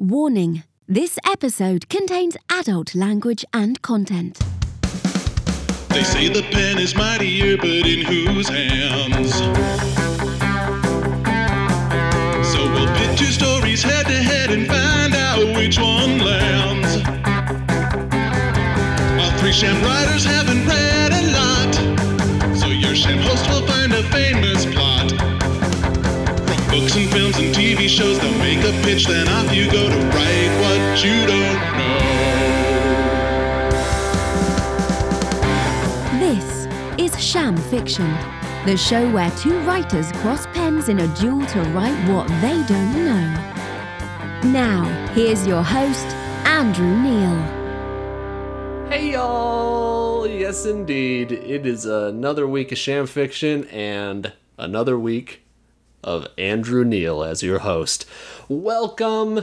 Warning this episode contains adult language and content. They say the pen is mightier, but in whose hands? So we'll pit two stories head to head and find out which one lands. While three sham writers haven't read a lot, so your sham host will find a famous plot. From books and films shows, they'll make a pitch, then off you go to write what you don't know. This is Sham Fiction, the show where two writers cross pens in a duel to write what they don't know. Now, here's your host, Andrew Neal. Hey y'all! Yes, indeed. It is another week of Sham Fiction and another week of Andrew Neal as your host. Welcome,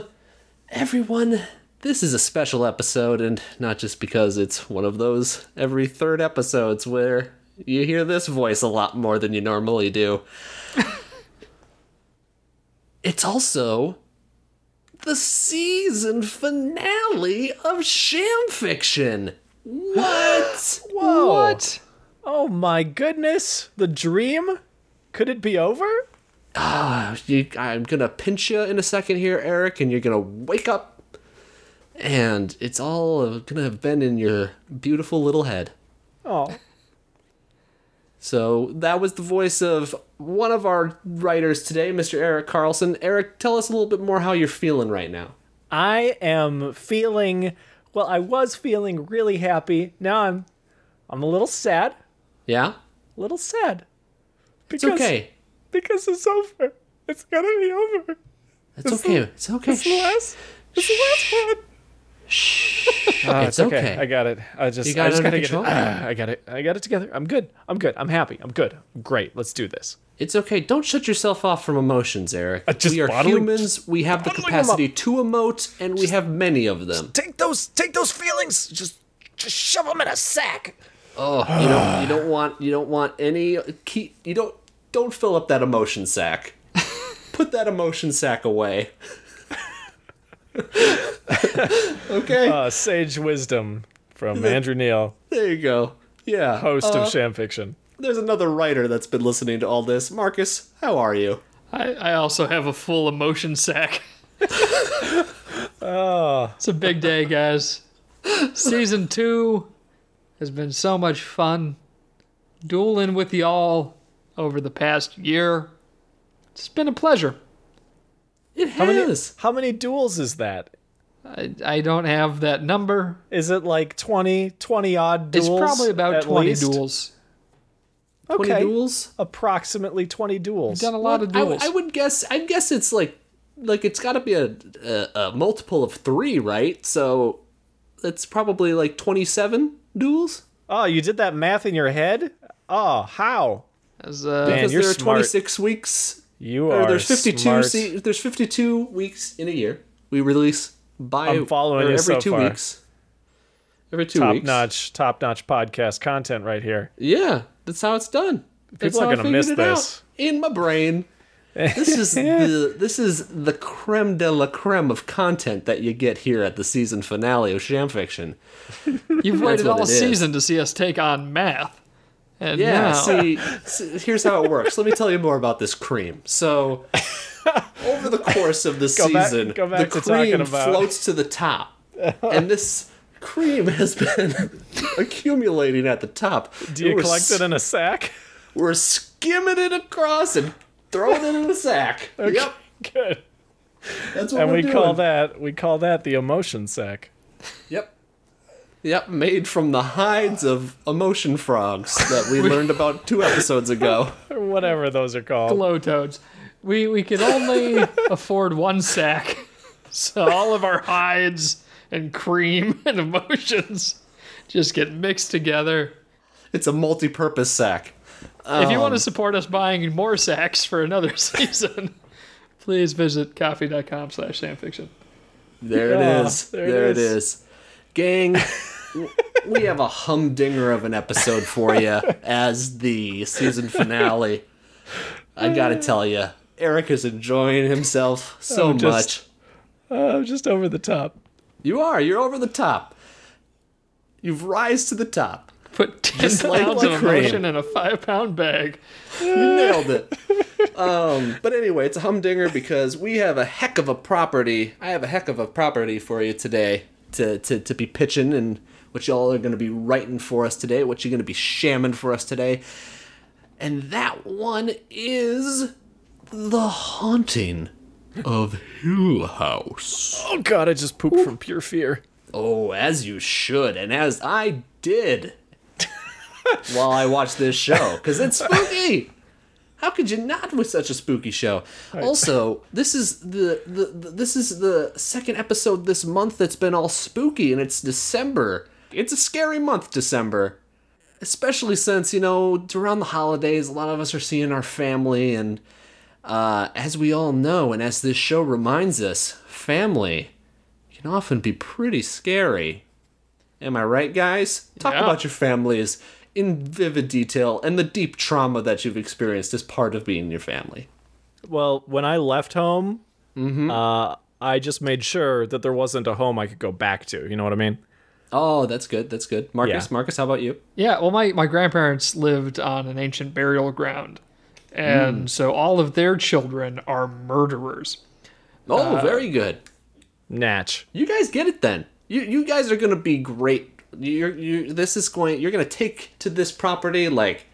everyone. This is a special episode, and not just because it's one of those every third episodes where you hear this voice a lot more than you normally do. it's also the season finale of Sham Fiction. What? Whoa. What? Oh my goodness. The dream? Could it be over? Ah, you, I'm gonna pinch you in a second here, Eric, and you're gonna wake up, and it's all gonna have been in your beautiful little head. Oh. So that was the voice of one of our writers today, Mr. Eric Carlson. Eric, tell us a little bit more how you're feeling right now. I am feeling well, I was feeling really happy. Now I'm I'm a little sad. Yeah, A little sad. it's okay. Because it's over. It's gonna be over. It's okay. It's okay. It's the last it's the last one. Ah, It's okay. I got it. I just You got I just under gotta get control? it. Ah, I got it. I got it together. I'm good. I'm good. I'm happy. I'm good. Great. Let's do this. It's okay. Don't shut yourself off from emotions, Eric. just we are bottling- humans. We have the capacity to emote, and we have many of them. Take those take those feelings. Just just shove them in a sack. Oh, you don't. You don't want. You don't want any. Keep. You don't. Don't fill up that emotion sack. Put that emotion sack away. okay. Uh, sage wisdom from Andrew Neal, there you go. Yeah. host Uh, of Sham Fiction. There's another writer that's been listening to all this. Marcus, how are you? I, I also have a full emotion sack. Oh, It's a big day, guys. Season two has been so much fun. Dueling with y'all over the past year. It's been a pleasure. It how many has. how many duels is that? I, I don't have that number. Is it like 20, 20 odd duels? It's probably about 20 least? duels. Twenty Okay. duels. Approximately 20 duels. Done a lot of I, duels. I would guess. I guess it's like, like it's got to be a, a a multiple of three, right? So, it's probably like twenty-seven duels. Oh, you did that math in your head? Oh, how? As, uh, Man, because you're there are smart. 26 weeks You are there's 52 smart. se- there's 52 weeks in a year we release by I'm following you every so two far. weeks every two top weeks notch, top notch podcast content right here. yeah that's how it's done that's People are gonna miss figured it out this. in my brain this is the this is the creme de la creme of content that you get here at the season finale of Sham Fiction. you've waited all it is. season to see us take on math. And Yeah, now, see, see, here's how it works. Let me tell you more about this cream. So, over the course of the Go season, go back the cream floats to the top, and this cream has been accumulating at the top. Do you we're, collect it in a sack? We're skimming it across and throwing it in a sack. Yep, Good. that's what And we doing. call that we call that the emotion sack. Yep. Yep, made from the hides of emotion frogs that we learned about two episodes ago. Whatever those are called. glow toads. We we could only afford one sack, so all of our hides and cream and emotions just get mixed together. It's a multi-purpose sack. if you want Um, to support us buying more sacks for another season, please visit coffee.com slash fanfiction. There it Yeah, is. there There, it it is. is. Gang, w- we have a humdinger of an episode for you as the season finale. I gotta tell you, Eric is enjoying himself so much. I'm much. just- Oh, just over the top. You are. You're over the top. You've rise to the top. Put 10 Just like pounds of cream. emotion in a five pound bag. You nailed it. Um, but anyway, it's a humdinger because we have a heck of a property. I have a heck of a property for you today to, to, to be pitching and what y'all are going to be writing for us today, what you're going to be shamming for us today. And that one is The Haunting of Hill House. Oh god, I just pooped from pure fear. Oh, as you should, and as I did while I watched this show, because it's spooky. How could you not with such a spooky show? Also, this is the, the, the this is the second episode this month that's been all spooky, and it's December. It's a scary month, December, especially since you know around the holidays, a lot of us are seeing our family, and uh, as we all know, and as this show reminds us, family can often be pretty scary. Am I right, guys? Talk Yeah. about your families in vivid detail and the deep trauma that you've experienced as part of being your family. Well, when I left home, uh, I just made sure that there wasn't a home I could go back to. You know what I mean? Oh, that's good. That's good. Marcus, Yeah. Marcus, how about you? Yeah, well, my, my grandparents lived on an ancient burial ground. And mm. so all of their children are murderers. Oh, uh, very good. Natch. You guys get it then. You you guys are gonna be great. You're you. This is going. You're gonna take to this property like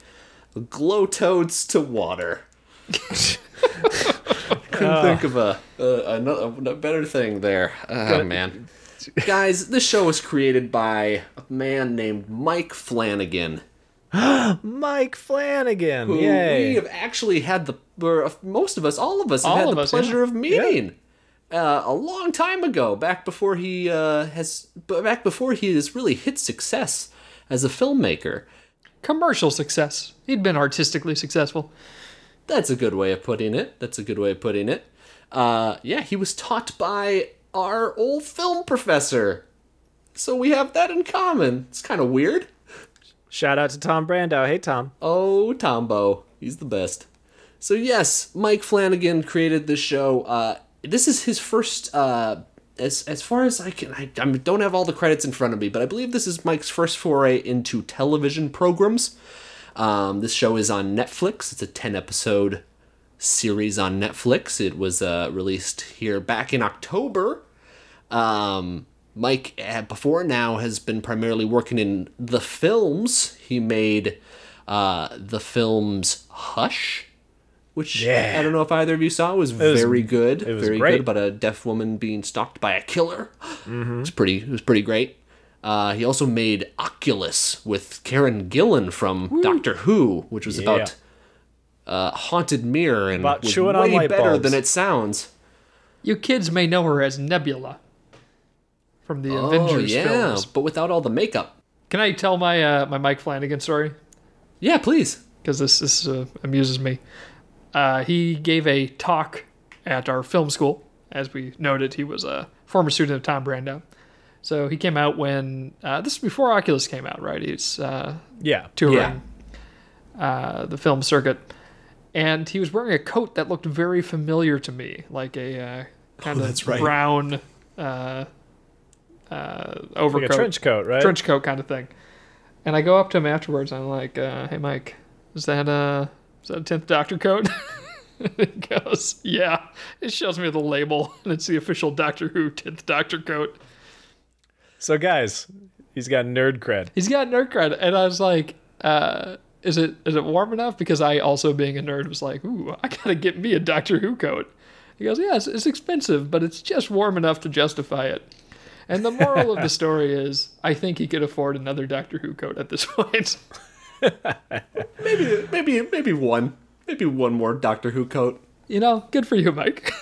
glow toads to water. Couldn't think of a, a another a better thing there. Oh man, guys, this show was created by a man named Mike Flanagan. Mike Flanagan. who Yay. we have actually had the or most of us, all of us, have All had the us, pleasure yeah. of meeting uh, a long time ago, back before he uh, has back before he has really hit success as a filmmaker. Commercial success. He'd been artistically successful. That's a good way of putting it. That's a good way of putting it. Uh, yeah, he was taught by our old film professor. So we have that in common. It's kind of weird. Shout out to Tom Brando. Hey, Tom. Oh, Tombo. He's the best. So, yes, Mike Flanagan created this show. Uh, this is his first, uh, as, as far as I can, I, I don't have all the credits in front of me, but I believe this is Mike's first foray into television programs. Um, this show is on Netflix. It's a 10 episode series on Netflix. It was uh, released here back in October. Um, Mike, uh, before now, has been primarily working in the films. He made uh, the films Hush, which Yeah. I don't know if either of you saw. It was, was- very good. it was very great. good about a deaf woman being stalked by a killer. It was pretty. It was pretty great. Uh, he also made Oculus with Karen Gillan from Doctor Who, which was about uh, haunted mirror and About was chewing on way light better bulbs. than it sounds. You kids may know her as Nebula from the Oh Avengers yeah, films. but without all the makeup. Can I tell my uh, my Mike Flanagan story? Yeah, please. Because this this uh, amuses me. Uh, he gave a talk at our film school. As we noted, he was a former student of Tom Brando. So he came out when uh, this is before Oculus came out, right? He's uh, Yeah. touring uh, the film circuit, and he was wearing a coat that looked very familiar to me, like a uh, kind of Oh, that's right. brown uh, uh, overcoat, Like a trench coat, right? trench coat kind of thing. And I go up to him afterwards. And I'm like, uh, "Hey, Mike, is that a is that a tenth Doctor coat?" he goes, "Yeah." It shows me the label, and it's the official Doctor Who tenth Doctor coat. So, guys, he's got nerd cred. He's got nerd cred, and I was like, uh, "Is it is it warm enough?" Because I also, being a nerd, was like, "Ooh, I gotta get me a Doctor Who coat." He goes, "Yeah, it's, it's expensive, but it's just warm enough to justify it." And the moral of the story is, I think he could afford another Doctor Who coat at this point. Maybe, maybe, maybe one, maybe one more Doctor Who coat, you know, good for you, Mike.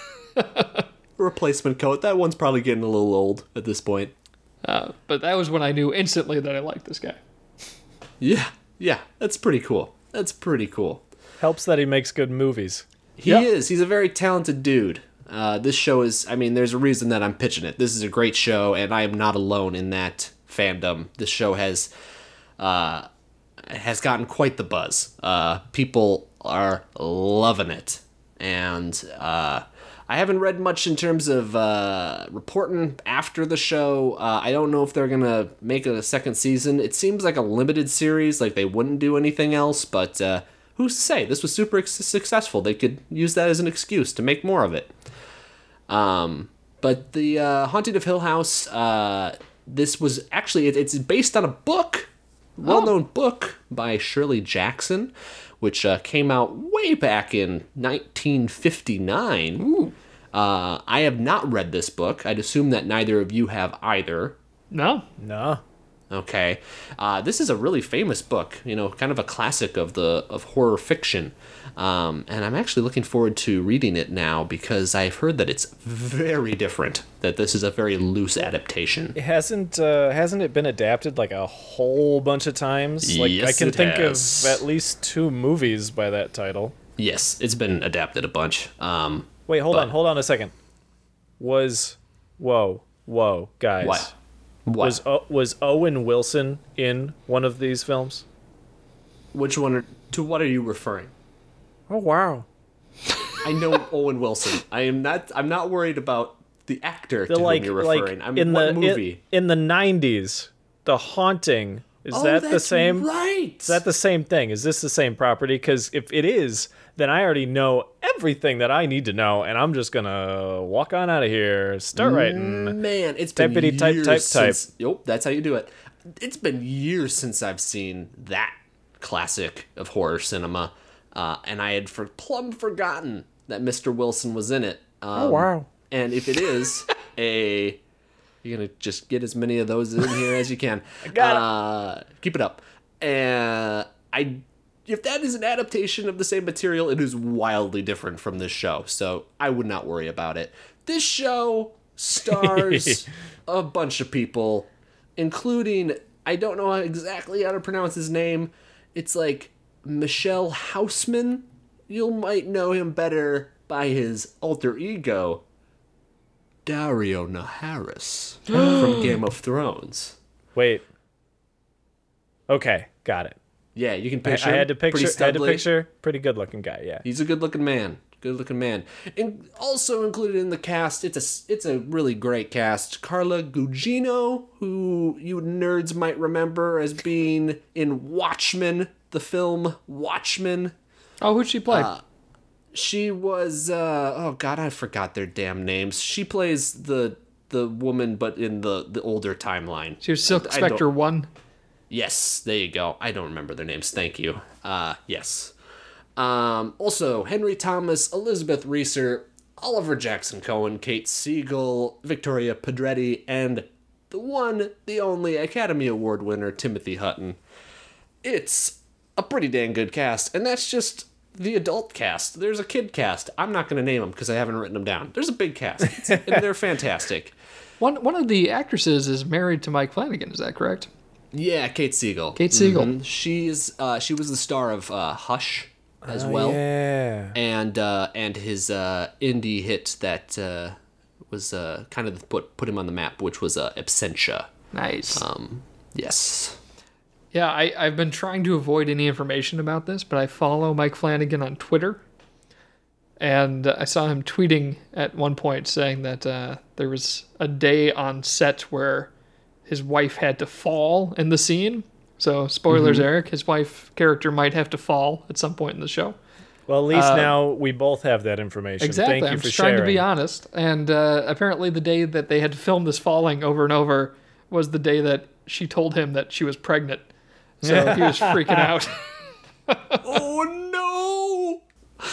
replacement coat. That one's probably getting a little old at this point. Uh, but that was when I knew instantly that I liked this guy. Yeah, yeah, that's pretty cool. That's pretty cool. Helps that he makes good movies. He Yeah. is. He's a very talented dude. Uh, this show is. I mean, there's a reason that I'm pitching it. This is a great show, and I am not alone in that fandom. This show has, uh, has gotten quite the buzz. Uh, people are loving it, and uh, I haven't read much in terms of uh, reporting after the show. Uh, I don't know if they're gonna make it a second season. It seems like a limited series, like they wouldn't do anything else. But uh, who's to say? This was super ex- successful. They could use that as an excuse to make more of it. Um, but the uh, Haunted of Hill House, uh, this was actually it, it's based on a book, well-known book by Shirley Jackson, which uh, came out way back in 1959. Uh, I have not read this book. I'd assume that neither of you have either. No. No. Okay, uh, this is a really famous book. You know, kind of a classic of the of horror fiction, um, and I'm actually looking forward to reading it now because I've heard that it's very different. That this is a very loose adaptation. It hasn't uh, hasn't it been adapted like a whole bunch of times? Like I can it think has. of at least two movies by that title. Yes, it's been adapted a bunch. Um, Wait, hold But- on, hold on a second. Was whoa, whoa, guys. what? What? Was o- was Owen Wilson in one of these films? Which one? Are, to what are you referring? Oh wow. I know Owen Wilson. I am not. I'm not worried about the actor The to like whom you're like referring. I'm in what the movie? In, the 90s, The Haunting is oh, that the same Right. Is that the same thing? Is this the same property? Because if it is, then I already know everything that I need to know, and I'm just gonna walk on out of here, start writing. Man, it's been Typity type, years type, type. since. Yep, that's how you do it. It's been years since I've seen that classic of horror cinema, uh, and I had for plumb forgotten that Mr. Wilson was in it. Um, Oh, wow. And if it is a, you're gonna just get as many of those in here as you can. I got it. uh, Keep it up. And I, if that is an adaptation of the same material, it is wildly different from this show. So I would not worry about it. This show stars a bunch of people, including I don't know exactly how to pronounce his name. It's like Michelle Hausman. You might know him better by his alter ego, Daario Naharis from Game of Thrones. Wait. Okay, got it. Yeah, you can picture. I had to him. Pretty picture. I had to picture. Pretty good looking guy. Yeah. He's a good-looking man. Good-looking man. And also included in the cast, it's a it's a really great cast. Carla Gugino, who you nerds might remember as being in Watchmen, the film Watchmen. Oh, who'd she play? She was uh oh god, I forgot their damn names. She plays the the woman but in the the older timeline. she was Silk I don't- Spectre 1. Yes, there you go. I don't remember their names. Thank you. Uh, yes. Um, also, Henry Thomas, Elizabeth Reeser, Oliver Jackson Cohen, Kate Siegel, Victoria Pedretti, and the one, the only Academy Award winner, Timothy Hutton. It's a pretty dang good cast, and that's just the adult cast. There's a kid cast. I'm not going to name them because I haven't written them down. There's a big cast, and they're fantastic. One one of the actresses is married to Mike Flanagan, is that correct? Yeah, Kate Siegel. Kate Siegel. Mhm. She's uh, she was the star of uh, Hush as Oh, well, Yeah. and uh, and his uh, indie hit that uh, was uh, kind of put put him on the map, which was uh, Absentia. Nice. Um, yes. Yeah, I, I've been trying to avoid any information about this, but I follow Mike Flanagan on Twitter. And uh, I saw him tweeting at one point saying that uh, there was a day on set where his wife had to fall in the scene. So, spoilers, Mm-hmm. Eric, his wife character might have to fall at some point in the show. Well, at least now we both have that information. Uh, Exactly. Thank you I'm for just sharing. trying to be honest. And uh, apparently, the day that they had to film this falling over and over was the day that she told him that she was pregnant. So he was freaking out. oh no!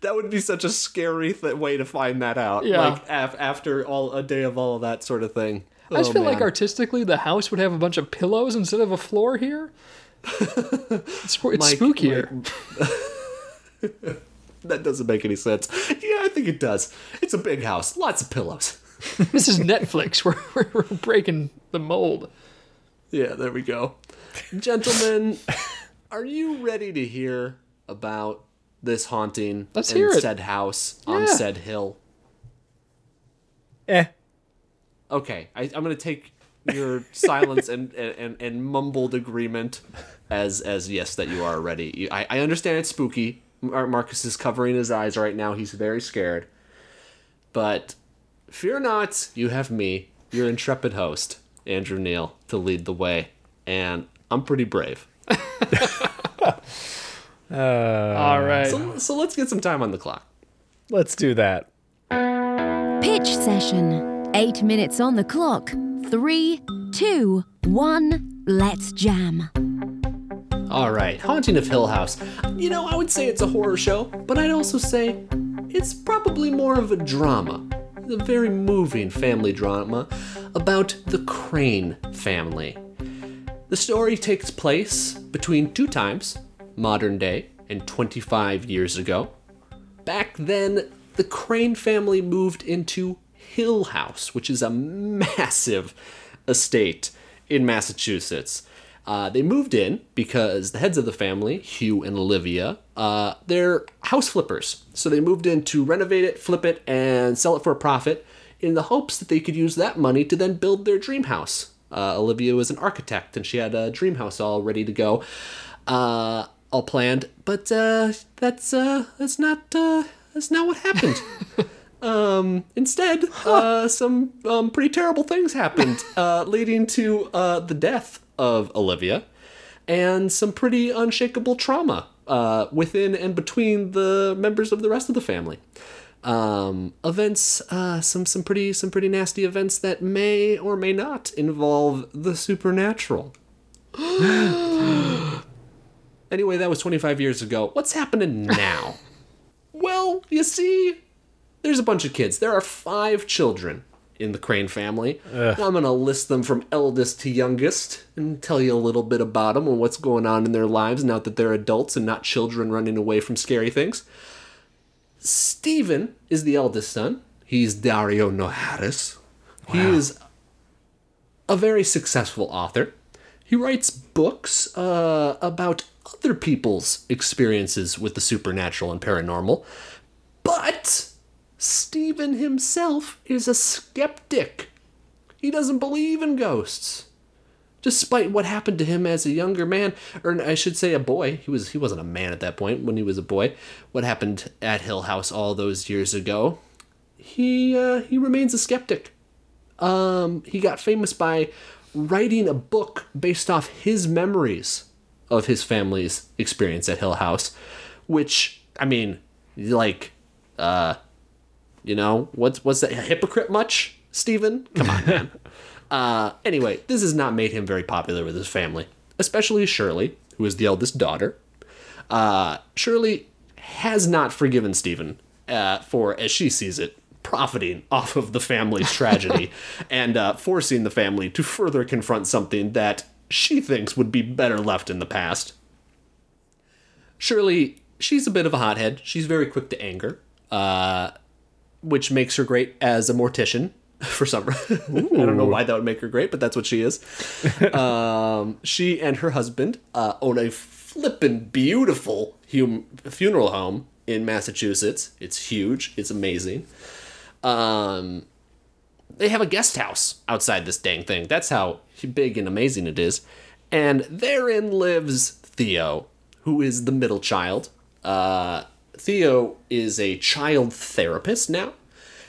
That would be such a scary th- way to find that out. Yeah. Like af- after all a day of all of that sort of thing. I just Oh, feel like artistically, the house would have a bunch of pillows instead of a floor here. It's, it's Mike- spookier. that doesn't make any sense. Yeah, I think it does. It's a big house, lots of pillows. This is Netflix. We're, we're, we're breaking the mold. Yeah, there we go. Gentlemen, are you ready to hear about this haunting Let's in hear it. said house on said hill? Eh. Okay, I, I'm gonna take your silence and, and, and mumbled agreement as as yes that you are ready. You- I, I understand it's spooky. Mar- Marcus is covering his eyes right now. He's very scared. But fear not, you have me, your intrepid host, Andrew Neal, to lead the way. And I'm pretty brave. Uh, All right. So, so let's get some time on the clock. Let's do that. Pitch session. Eight minutes on the clock. Three, two, one. Let's jam. All right, Haunting of Hill House. You know, I would say it's a horror show, but I'd also say it's probably more of a drama. A very moving family drama about the Crane family. The story takes place between two times, modern day and 25 years ago. Back then, the Crane family moved into Hill House, which is a massive estate in Massachusetts. Uh, they moved in because the heads of the family, Hugh and Olivia, uh, they're house flippers. So they moved in to renovate it, flip it, and sell it for a profit in the hopes that they could use that money to then build their dream house. Uh, Olivia was an architect and she had a dream house all ready to go, uh, all planned. But uh, that's uh, that's not that's not what happened. Um, instead, uh, some um, pretty terrible things happened, uh, leading to uh, the death of Olivia and some pretty unshakable trauma uh, within and between the members of the rest of the family. Um, events, uh, some some pretty some pretty nasty events that may or may not involve the supernatural. anyway, that was 25 years ago. What's happening now? well, you see, there's a bunch of kids. There are five children in the Crane family. I'm going to list them from eldest to youngest and tell you a little bit about them and what's going on in their lives now that they're adults and not children running away from scary things. Stephen is the eldest son. He's Daario Naharis. He is a very successful author. He writes books uh, about other people's experiences with the supernatural and paranormal. But Stephen himself is a skeptic. He doesn't believe in ghosts. Despite what happened to him as a younger man, or I should say a boy, he was he wasn't a man at that point when he was a boy. What happened at Hill House all those years ago, he uh, he remains a skeptic. Um, he got famous by writing a book based off his memories of his family's experience at Hill House, which I mean, like, uh, you know, what's what's that? A hypocrite much, Stephen? Come on, man. uh, anyway, this has not made him very popular with his family, especially Shirley, who is the eldest daughter. Uh, Shirley has not forgiven Stephen uh, for, as she sees it, profiting off of the family's tragedy and uh, forcing the family to further confront something that she thinks would be better left in the past. Shirley, she's a bit of a hothead. She's very quick to anger, uh, which makes her great as a mortician. For some, reason. I don't know why that would make her great, but that's what she is. um, she and her husband uh, own a flippin' beautiful hum- funeral home in Massachusetts. It's huge. It's amazing. Um, they have a guest house outside this dang thing. That's how big and amazing it is. And therein lives Theo, who is the middle child. Uh, Theo is a child therapist now.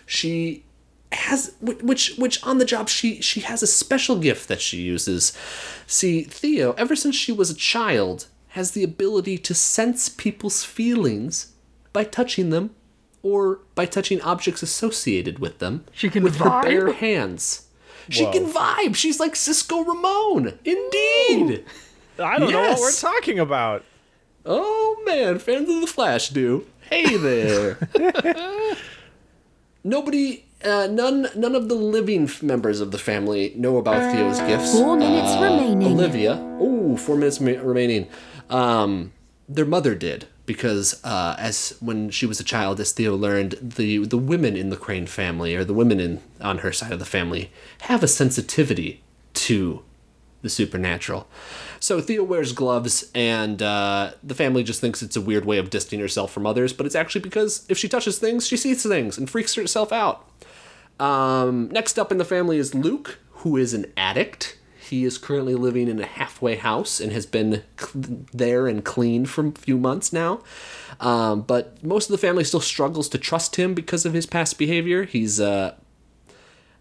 She has which which on the job she she has a special gift that she uses. See, Theo, ever since she was a child, has the ability to sense people's feelings by touching them or by touching objects associated with them. She can with her bare hands. She Whoa. can vibe. She's like Cisco Ramon. Indeed. I don't know what we're talking about. Oh man, fans of the Flash do. Hey there. Nobody, uh, none, none of the living f- members of the family know about Theo's gifts. Four minutes Uh, remaining. Olivia. Oh, four minutes ma- remaining. Um, their mother did because uh, as when she was a child, as Theo learned, the the women in the Crane family or the women in on her side of the family have a sensitivity to the supernatural. So Theo wears gloves, and uh, the family just thinks it's a weird way of distancing herself from others, but it's actually because if she touches things, she sees things and freaks herself out. Um, next up in the family is Luke, who is an addict. he is currently living in a halfway house and has been cl- there and clean for a few months now. Um, but most of the family still struggles to trust him because of his past behavior. He's uh,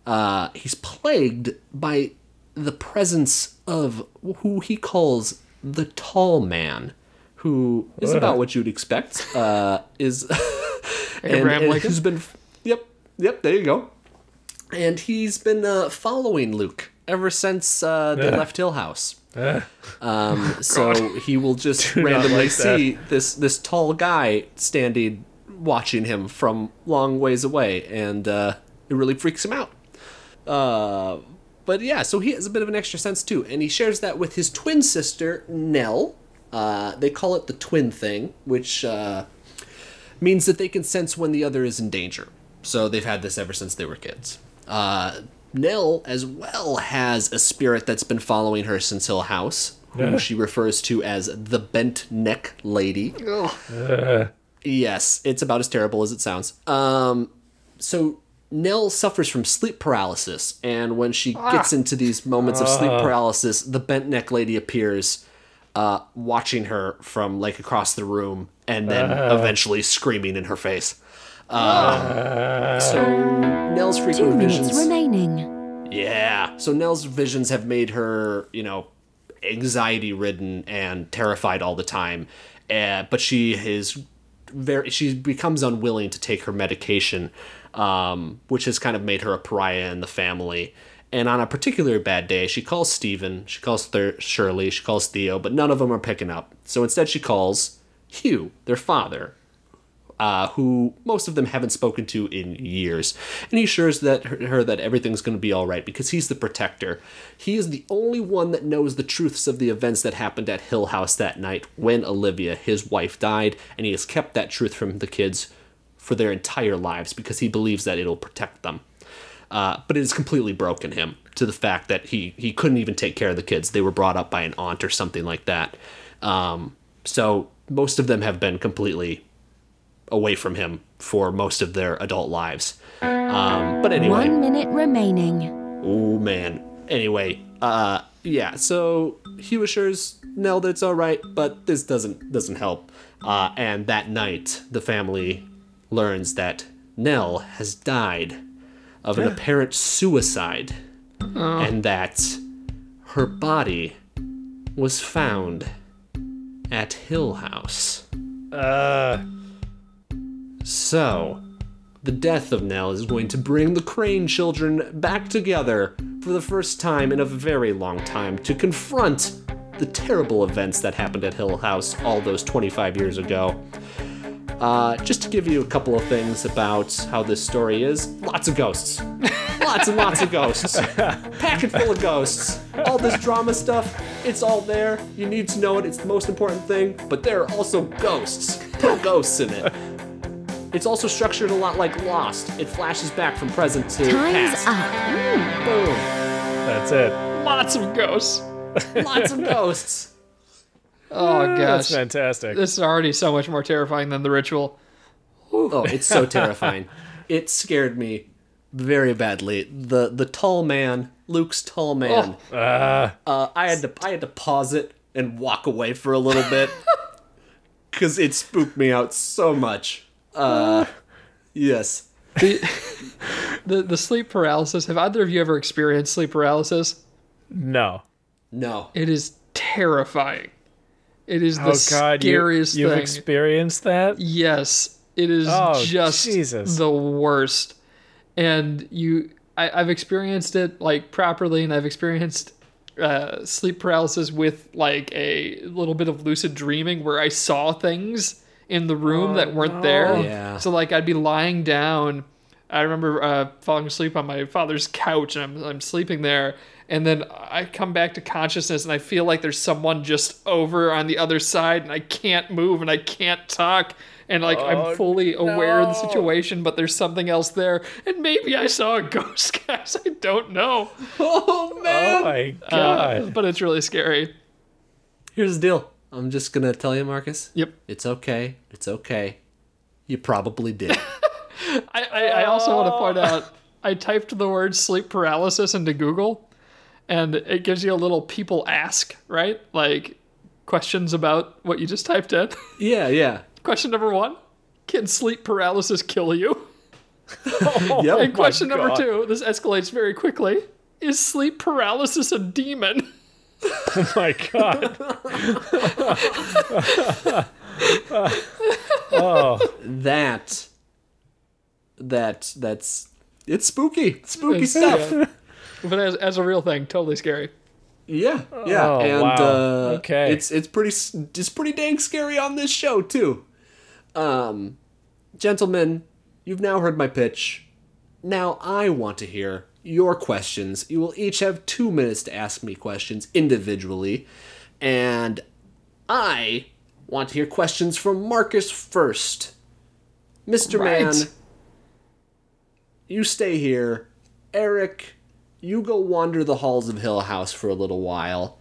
uh, he's plagued by the presence of who he calls the tall man, who is about what you'd expect. Uh, is and, and who's been yep yep there you go, and he's been uh, following Luke ever since uh, they left Hill House. Um, so he will just not randomly like see this this tall guy standing watching him from long ways away, and uh, it really freaks him out. Uh, but yeah, so he has a bit of an extra sense too, and he shares that with his twin sister Nell. Uh, they call it the twin thing, which uh, means that they can sense when the other is in danger. So they've had this ever since they were kids. Uh, Nell, as well, has a spirit that's been following her since Hill House, who she refers to as the Bent Neck Lady. Yes, it's about as terrible as it sounds. Um, so Nell suffers from sleep paralysis, and when she gets into these moments of sleep paralysis, the bent neck lady appears, uh, watching her from like across the room, and then eventually screaming in her face. Uh, so Nell's frequent minutes visions. remaining. Yeah. So Nell's visions have made her, you know, anxiety ridden and terrified all the time. Uh, but she is very, she becomes unwilling to take her medication, um, which has kind of made her a pariah in the family. And on a particular bad day, she calls Stephen, she calls Thir- Shirley, she calls Theo, but none of them are picking up. So instead, she calls Hugh, their father, uh, who most of them haven't spoken to in years. And he assures that her, her that everything's going to be all right because he's the protector. He is the only one that knows the truths of the events that happened at Hill House that night when Olivia, his wife, died, and he has kept that truth from the kids for their entire lives because he believes that it'll protect them. Uh, but it has completely broken him to the fact that he he couldn't even take care of the kids. They were brought up by an aunt or something like that. Um, so most of them have been completely away from him for most of their adult lives. Um, but anyway, One minute remaining. oh man. Anyway, uh, yeah. So Hugh assures Nell that it's all right, but this doesn't doesn't help. Uh, and that night, the family learns that Nell has died of an apparent suicide, and that her body was found at Hill House. Uh, So, the death of Nell is going to bring the Crane children back together for the first time in a very long time to confront the terrible events that happened at Hill House all those 25 years ago. Uh, just to give you a couple of things about how this story is lots of ghosts. lots and lots of ghosts. Packet full of ghosts. All this drama stuff, it's all there. You need to know it, it's the most important thing. But there are also ghosts. Put ghosts in it. It's also structured a lot like Lost. It flashes back from present to Time's past. up. Boom. that's it. Lots of ghosts. Lots of ghosts. Oh That's gosh, fantastic. this is already so much more terrifying than the ritual. Oh, it's so terrifying. It scared me very badly. The the tall man, Luke's tall man. Uh, Uh, I had to I had to pause it and walk away for a little bit because it spooked me out so much. Uh, yes. The, the the sleep paralysis. Have either of you ever experienced sleep paralysis? no. No. It is terrifying. It is the Oh God, you, scariest you've thing. experienced that? Yes, it is Oh, just Jesus. the worst. And you, I, I've experienced it like properly, and I've experienced uh, sleep paralysis with like a little bit of lucid dreaming where I saw things in the room that weren't there. Yeah. So like I'd be lying down. I remember uh, falling asleep on my father's couch, and I'm, I'm sleeping there. And then I come back to consciousness, and I feel like there's someone just over on the other side, and I can't move, and I can't talk, and like I'm fully aware of the situation, but there's something else there, and maybe I saw a ghost, guys. I don't know, Oh man! Oh man. my Uh, God. but it's really scary. Here's the deal. I'm just gonna tell you, Marcus. Yep. It's okay. It's okay. You probably did. I, I, I also want to point out I typed the word sleep paralysis into Google, and it gives you a little people ask, right? Like questions about what you just typed in. Yeah, yeah. question number one Can sleep paralysis kill you? Yep. And oh question number God. two this escalates very quickly Is sleep paralysis a demon? Oh my god. oh. that that that's it's spooky. Spooky stuff. But as, as a real thing, totally scary. Yeah, yeah, Oh, and wow. uh, Okay. it's it's pretty it's pretty dang scary on this show too. Um, gentlemen, you've now heard my pitch. Now I want to hear your questions. You will each have two minutes to ask me questions individually, and I want to hear questions from Marcus first. Mister Right. Man, you stay here. Eric, you go wander the halls of Hill House for a little while.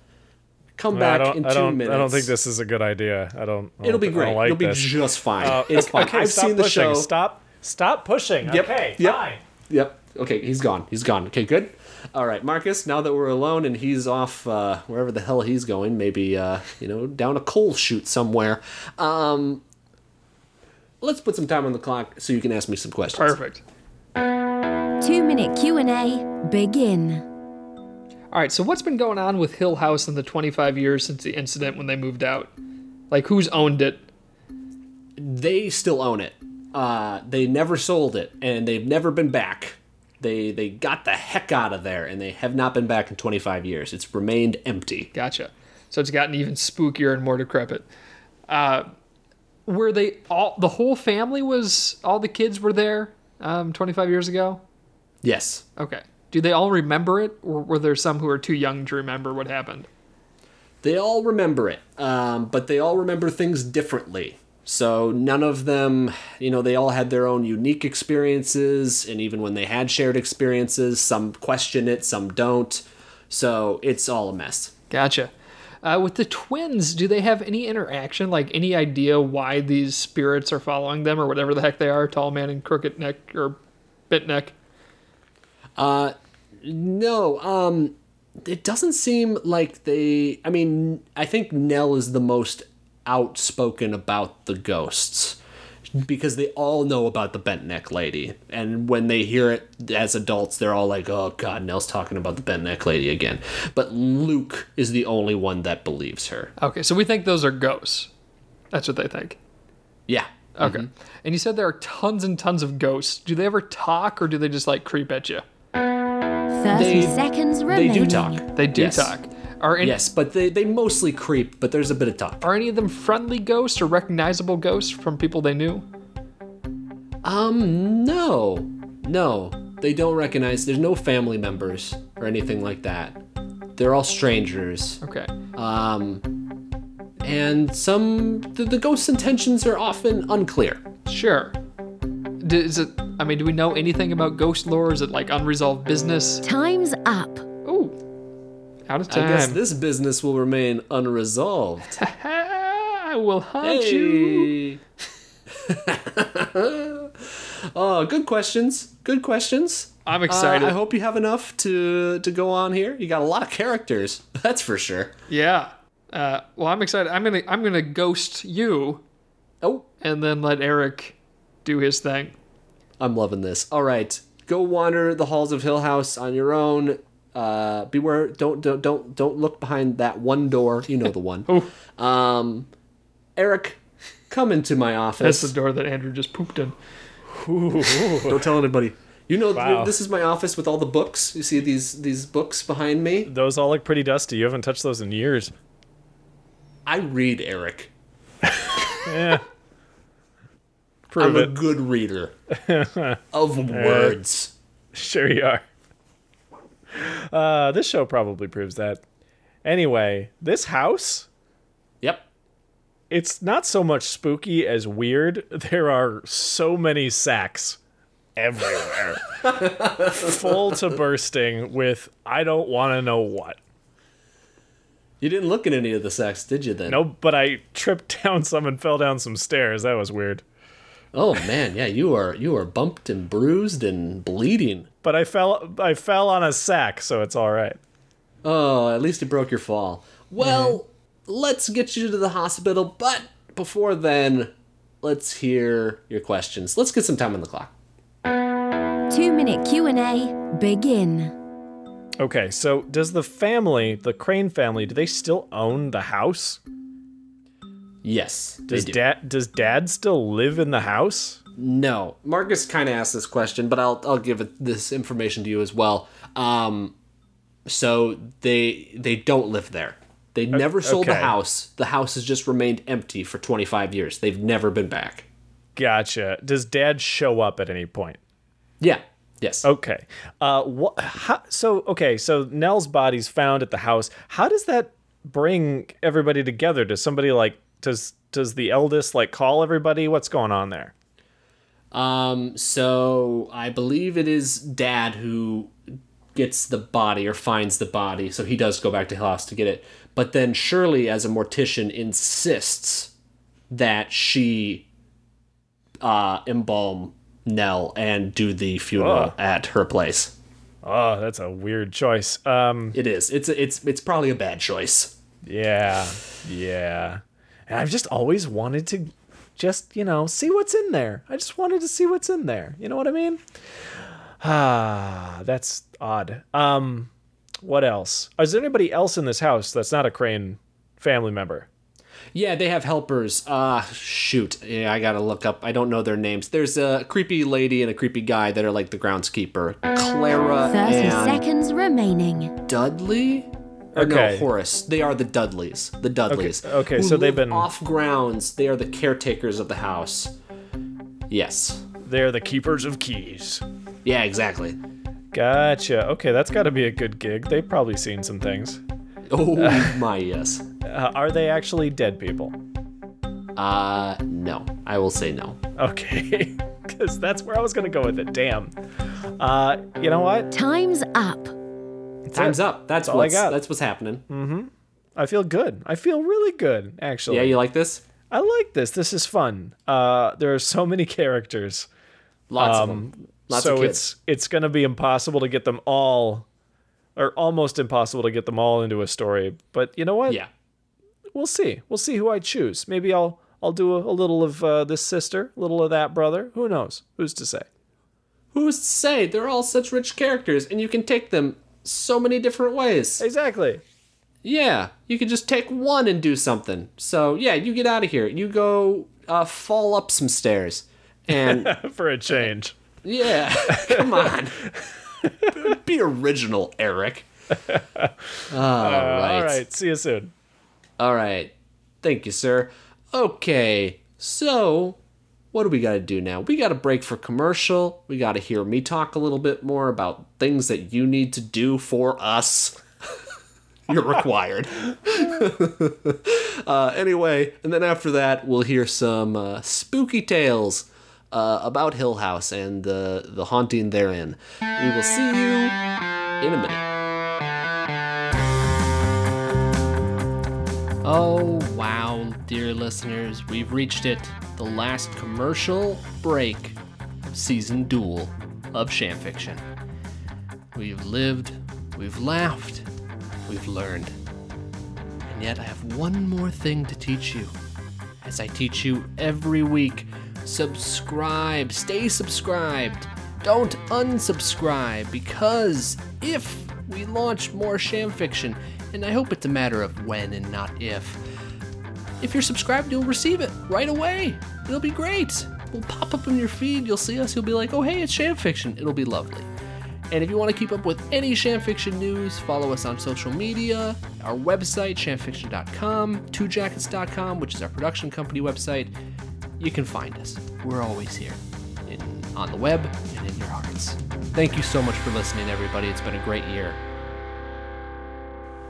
Come I back in I two don't, minutes. I don't think this is a good idea. I don't. I It'll don't- be great. don't like It'll be just fine. Uh, it's fine. Okay, I've stop seen the show. Stop. Stop pushing. Yep. Okay. Yep. Fine. Yep. Okay, he's gone. He's gone. Okay, good. All right, Marcus. Now that we're alone and he's off uh, wherever the hell he's going, maybe uh, you know down a coal chute somewhere. Um, let's put some time on the clock so you can ask me some questions. Perfect. Two minute Q&A begin. All right, so what's been going on with Hill House in the 25 years since the incident when they moved out? Like, who's owned it? They still own it. Uh, they never sold it, and they've never been back. They they got the heck out of there, and they have not been back in 25 years. It's remained empty. Gotcha. So it's gotten even spookier and more decrepit. Uh, were they all, the whole family was, all the kids were there um, 25 years ago? Yes. Okay. Do they all remember it, or were there some who are too young to remember what happened? They all remember it, um, but they all remember things differently. So none of them, you know, they all had their own unique experiences, and even when they had shared experiences, some question it, some don't. So it's all a mess. Gotcha. Uh, with the twins, do they have any interaction? Like any idea why these spirits are following them, or whatever the heck they are? Tall man and crooked neck or bit neck. No, um, it doesn't seem like they. I mean, I think Nell is the most outspoken about the ghosts because they all know about the bent neck lady, and when they hear it as adults, they're all like, "Oh God, Nell's talking about the bent neck lady again." But Luke is the only one that believes her. Okay, so we think those are ghosts. That's what they think. Yeah. Okay. Mm-hmm. And you said there are tons and tons of ghosts. Do they ever talk, or do they just like creep at you? 30 They- seconds They do talk. They do Yes. talk. Are any, Yes, but they, they mostly creep, but there's a bit of talk. are any of them friendly ghosts or recognizable ghosts from people they knew? Um, no. No. They don't recognize, there's no family members or anything like that. They're all strangers. Okay. Um, and some, the, the ghost's intentions are often unclear. Sure. Is it? I mean, do we know anything about ghost lore? Is it like unresolved business? Time's up. Out of I guess this business will remain unresolved. I will haunt you. Oh, good questions. Good questions. I'm Uh, excited. I hope you have enough to to go on here. You got a lot of characters. That's for sure. Yeah. Uh, well, I'm excited. I'm gonna I'm gonna ghost you Oh, and then let Eric do his thing. I'm loving this. All right, go wander the halls of Hill House on your own. Uh, beware! Don't don't don't don't look behind that one door. You know the one. Oh. Um, Eric, come into my office That's office. the door that Andrew just pooped in. Don't tell anybody. You know Wow. this is my office with all the books. You see these these books behind me. Those all look pretty dusty. You haven't touched those in years. I read Eric. Yeah. Prove I'm a good reader of words. Sure you are. Uh, this show probably proves that. Anyway, this house, Yep. it's not so much spooky as weird. There are so many sacks everywhere. Full to bursting with I don't want to know what. You didn't look at any of the sacks, did you? Then. No, but I tripped down some and fell down some stairs. That was weird. Oh man, yeah, you are you are bumped and bruised and bleeding. But I fell I fell on a sack, so it's all right. Oh, at least you broke your fall. Well, mm-hmm. let's get you to the hospital, but before then, let's hear your questions. Let's get some time on the clock. Two minute Q&A begin. Okay, so does the family, the Crane family, do they still own the house? Yes. Does they do. dad does dad still live in the house? No, Marcus kind of asked this question, but I'll I'll give it, this information to you as well. Um, so they they don't live there. They never sold the house. The house has just remained empty for 25 years. They've never been back. Gotcha. Does dad show up at any point? Yeah. Yes. Okay. Uh, what? How, so okay. So Nell's body's found at the house. How does that bring everybody together? Does somebody like does does the eldest like call everybody? What's going on there? Um, so I believe it is Dad who gets the body or finds the body. So he does go back to Hill House to get it. But then Shirley, as a mortician, insists that she uh, embalm Nell and do the funeral Ugh. at her place. Oh, that's a weird choice. Um, It is. It's it's it's probably a bad choice. yeah, yeah. And I've just always wanted to, just you know, see what's in there. I just wanted to see what's in there. You know what I mean? Ah, that's odd. Um, what else? Is there anybody else in this house that's not a Crain family member? Yeah, they have helpers. Uh shoot. Yeah, I gotta look up. I don't know their names. There's a creepy lady and a creepy guy that are like the groundskeeper. Clara 30 and seconds remaining. Dudley? Or no, Okay. Horace. They are the Dudleys. The Dudleys. okay, who so they've been- off grounds. They are the caretakers of the house. Yes. They're the keepers of keys. Yeah, exactly. Gotcha. Okay, that's got to be a good gig. They've probably seen some things. Oh my yes. Uh, are they actually dead people? Uh no. I will say no. Okay, because that's where I was gonna go with it. Damn. Uh, you know what? Time's up. Time's up. That's all I what's got. that's what's happening. I feel good. I feel really good, actually. Yeah, you like this? I like this. This is fun. Uh, there are so many characters. Lots of Um, them. Lots so of kids. it's it's gonna be impossible to get them all, or almost impossible to get them all into a story. But you know what? yeah. we'll see. We'll see who I choose. Maybe I'll I'll do a, a little of uh, this sister, a little of that brother. Who knows? Who's to say? Who's to say? They're all such rich characters, and you can take them so many different ways. Exactly. Yeah, you could just take one and do something. So yeah, you get out of here. You go uh, fall up some stairs, and For a change. yeah, come on, be original, Eric. All right. All right. See you soon. All right. Thank you, sir. Okay, so what do we got to do now? We got to break for commercial. We got to hear me talk a little bit more about things that you need to do for us. You're required. uh, anyway, and then after that, we'll hear some uh, spooky tales uh, about Hill House and the the haunting therein. We will see you in a minute. Oh, wow, dear listeners, we've reached it. The last commercial break season duel of Sham Fiction. We've lived, we've laughed, we've learned. And yet I have one more thing to teach you. As I teach you every week, subscribe, stay subscribed. Don't unsubscribe because if we launch more Sham Fiction, and I hope it's a matter of when and not if, if you're subscribed, you'll receive it right away. It'll be great. We'll pop up in your feed. You'll see us. You'll be like, oh, hey, it's Sham Fiction. It'll be lovely. And if you want to keep up with any Sham Fiction news, follow us on social media, our website, shamfiction.com, twojackets.com, which is our production company website. You can find us. We're always here in, on the web and in your hearts. Thank you so much for listening, everybody. It's been a great year.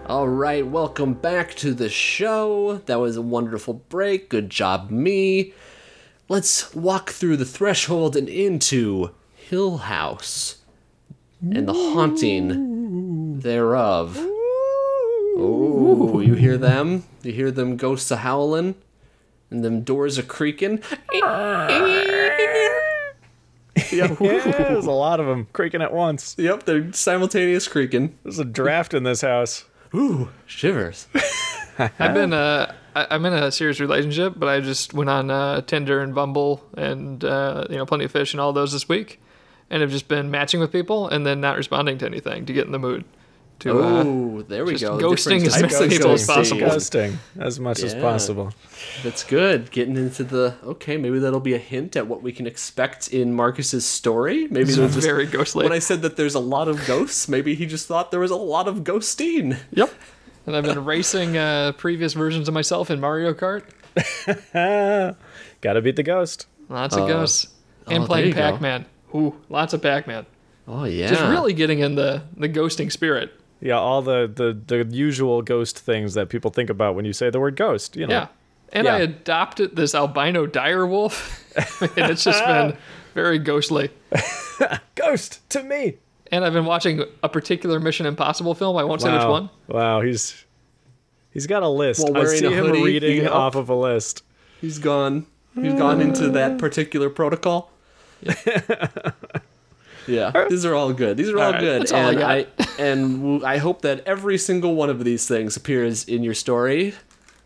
All right, welcome back to the show. That was a wonderful break. Good job, me. Let's walk through the threshold and into Hill House and the haunting thereof. Oh, you hear them? You hear them ghosts a howling? And them doors a creaking? Yeah, there's a lot of them creaking at once. Yep, they're simultaneous creaking. There's a draft in this house. Ooh, shivers. I've been uh, I, I'm in a serious relationship, but I just went on uh, Tinder and Bumble and uh, you know Plenty of Fish and all those this week, and have just been matching with people and then not responding to anything to get in the mood. To uh, Oh, there we just go. ghosting as types many of people as possible. Ghosting as much as possible. That's good. Getting into the okay, maybe that'll be a hint at what we can expect in Marcus's story. Maybe It's there's just, very ghostly. when I said that there's a lot of ghosts, maybe he just thought there was a lot of ghosting. Yep. And I've been racing uh, previous versions of myself in Mario Kart. Gotta beat the ghost. Lots of ghosts. oh, And there playing. Pac-Man. Ooh, lots of Pac-Man. Oh yeah. Just really getting in the, the ghosting spirit. Yeah, all the, the, the usual ghost things that people think about when you say the word ghost. You know. Yeah. And Yeah. I adopted this albino dire wolf. and it's just been very ghostly. Ghost to me. And I've been watching a particular Mission Impossible film. I won't say which one. Wow, he's he's got a list. While I see him hoodie, reading yep. off of a list. He's gone. He's gone into that particular protocol. yeah, these are all good. These are all, right, good, that's all I and got. I and w- I hope that every single one of these things appears in your story,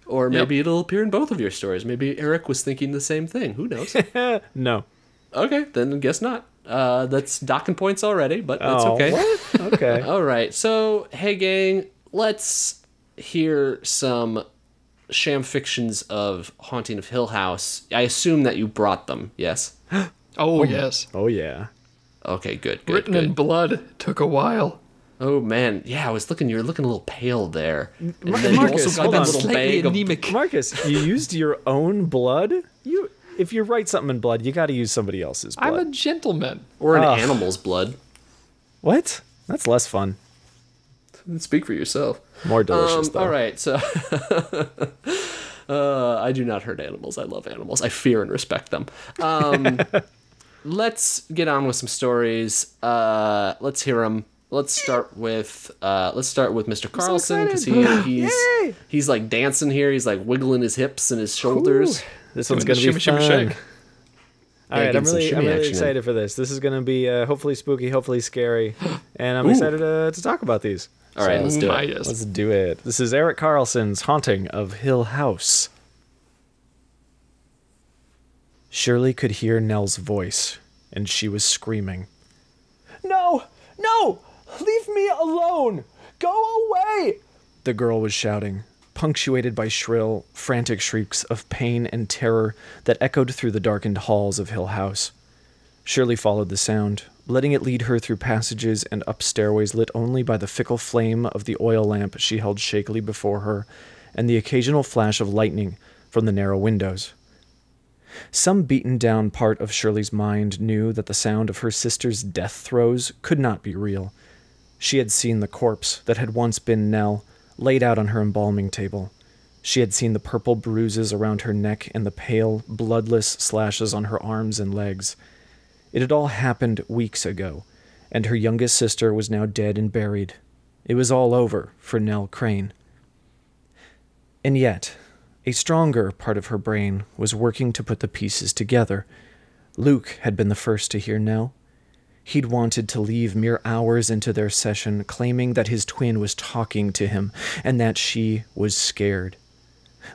or maybe it'll appear in both of your stories. Maybe Eric was thinking the same thing. Who knows? No. okay, then guess not. Uh, that's docking points already, but that's oh, okay. What? Okay. All right. So, hey, gang, let's hear some sham fictions of Haunting of Hill House. I assume that you brought them. Yes. Oh, yes. oh yeah. Okay. Good. Good. Written good. in blood. Took a while. oh man, yeah. I was looking. You're looking a little pale there. And Mar- then you Marcus, also got hold that on. little Slightly bag of. anemic. Marcus, you used your own blood? You if you write something in blood, you got to use somebody else's blood. I'm a gentleman. Or an Ugh. animal's blood. What? That's less fun. Speak for yourself. More delicious Um, though. all right, so uh, I do not hurt animals. I love animals. I fear and respect them. Um, let's get on with some stories. Uh, let's hear them. Let's start with uh, let's start with Mr. Carlson because he, he's Yay! he's like dancing here. He's like wiggling his hips and his shoulders. This one's gonna the be shimmy, fun. shimmy, shake. All Yeah, right, I'm really, I'm really action in. excited for this. This is gonna be uh, hopefully spooky, hopefully scary, and I'm excited to, to talk about these. All right, let's Oh do it. yes. Let's do it. This is Eric Carlson's Haunting of Hill House. Shirley could hear Nell's voice, and she was screaming. No! No! Leave me alone! Go away! The girl was shouting, punctuated by shrill, frantic shrieks of pain and terror that echoed through the darkened halls of Hill House. Shirley followed the sound, letting it lead her through passages and up stairways lit only by the fickle flame of the oil lamp she held shakily before her, and the occasional flash of lightning from the narrow windows. Some beaten down part of Shirley's mind knew that the sound of her sister's death throes could not be real. She had seen the corpse that had once been Nell laid out on her embalming table. She had seen the purple bruises around her neck and the pale, bloodless slashes on her arms and legs. It had all happened weeks ago, and her youngest sister was now dead and buried. It was all over for Nell Crain. And yet, a stronger part of her brain was working to put the pieces together. Luke had been the first to hear Nell. He'd wanted to leave mere hours into their session, claiming that his twin was talking to him and that she was scared.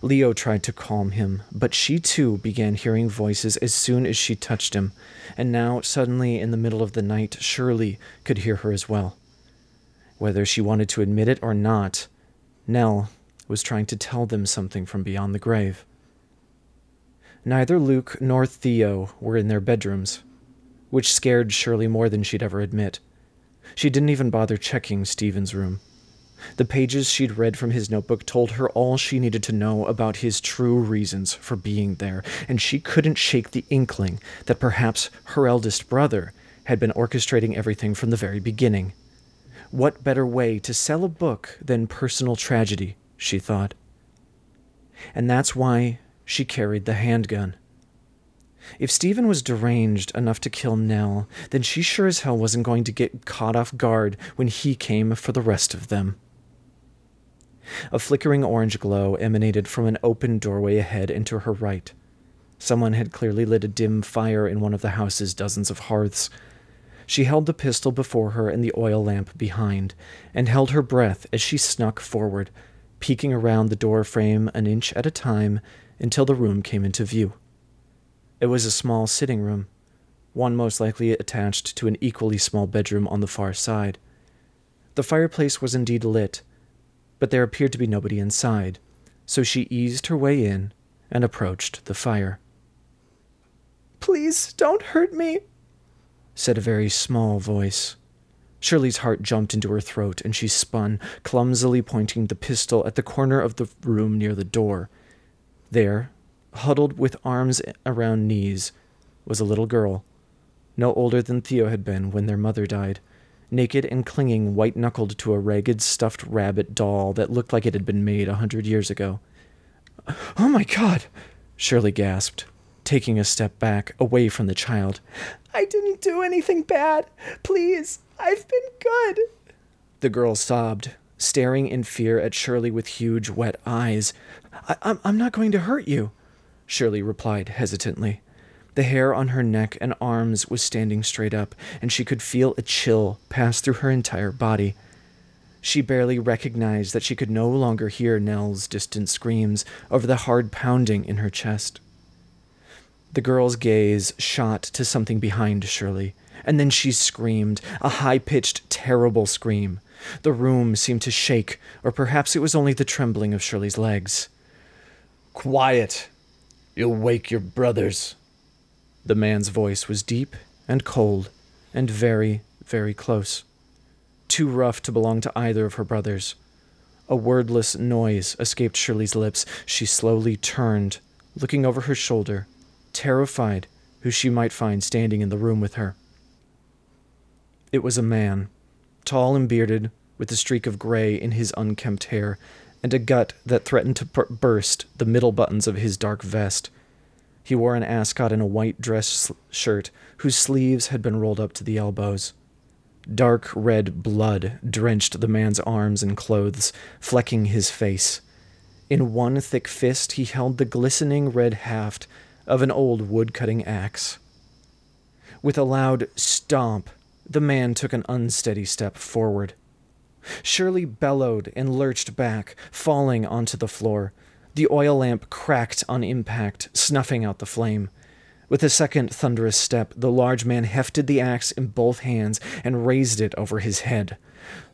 Theo tried to calm him, but she too began hearing voices as soon as she touched him, and now, suddenly, in the middle of the night, Shirley could hear her as well. Whether she wanted to admit it or not, Nell was trying to tell them something from beyond the grave. Neither Luke nor Theo were in their bedrooms, which scared Shirley more than she'd ever admit. She didn't even bother checking Stephen's room. The pages she'd read from his notebook told her all she needed to know about his true reasons for being there, and she couldn't shake the inkling that perhaps her eldest brother had been orchestrating everything from the very beginning. What better way to sell a book than personal tragedy, she thought. And that's why she carried the handgun. If Stephen was deranged enough to kill Nell, then she sure as hell wasn't going to get caught off guard when he came for the rest of them. A flickering orange glow emanated from an open doorway ahead and to her right. Someone had clearly lit a dim fire in one of the house's dozens of hearths. She held the pistol before her and the oil lamp behind, and held her breath as she snuck forward, peeking around the door frame an inch at a time until the room came into view. It was a small sitting room, one most likely attached to an equally small bedroom on the far side. The fireplace was indeed lit, but there appeared to be nobody inside, so she eased her way in and approached the fire. Please don't hurt me, said a very small voice. Shirley's heart jumped into her throat and she spun, clumsily pointing the pistol at the corner of the room near the door. There, huddled with arms around knees, was a little girl, no older than Theo had been when their mother died, naked and clinging white knuckled to a ragged stuffed rabbit doll that looked like it had been made a hundred years ago. Oh my God! Shirley gasped, taking a step back, away from the child. I didn't do anything bad. Please, I've been good. The girl sobbed, staring in fear at Shirley with huge, wet eyes. I- I'm, I'm not going to hurt you, Shirley replied hesitantly. The hair on her neck and arms was standing straight up, and she could feel a chill pass through her entire body. She barely recognized that she could no longer hear Nell's distant screams over the hard pounding in her chest. The girl's gaze shot to something behind Shirley, and then she screamed, a high pitched, terrible scream. The room seemed to shake, or perhaps it was only the trembling of Shirley's legs. Quiet! You'll wake your brothers. The man's voice was deep and cold and very, very close. Too rough to belong to either of her brothers. A wordless noise escaped Shirley's lips. She slowly turned, looking over her shoulder, terrified who she might find standing in the room with her. It was a man, tall and bearded, with a streak of gray in his unkempt hair, and a gut that threatened to bur- burst the middle buttons of his dark vest. He wore an ascot and a white dress shirt whose sleeves had been rolled up to the elbows. Dark red blood drenched the man's arms and clothes, flecking his face. In one thick fist, he held the glistening red haft of an old wood cutting axe. With a loud stomp, the man took an unsteady step forward. Shirley bellowed and lurched back, falling onto the floor. The oil lamp cracked on impact, snuffing out the flame. With a second thunderous step, the large man hefted the axe in both hands and raised it over his head.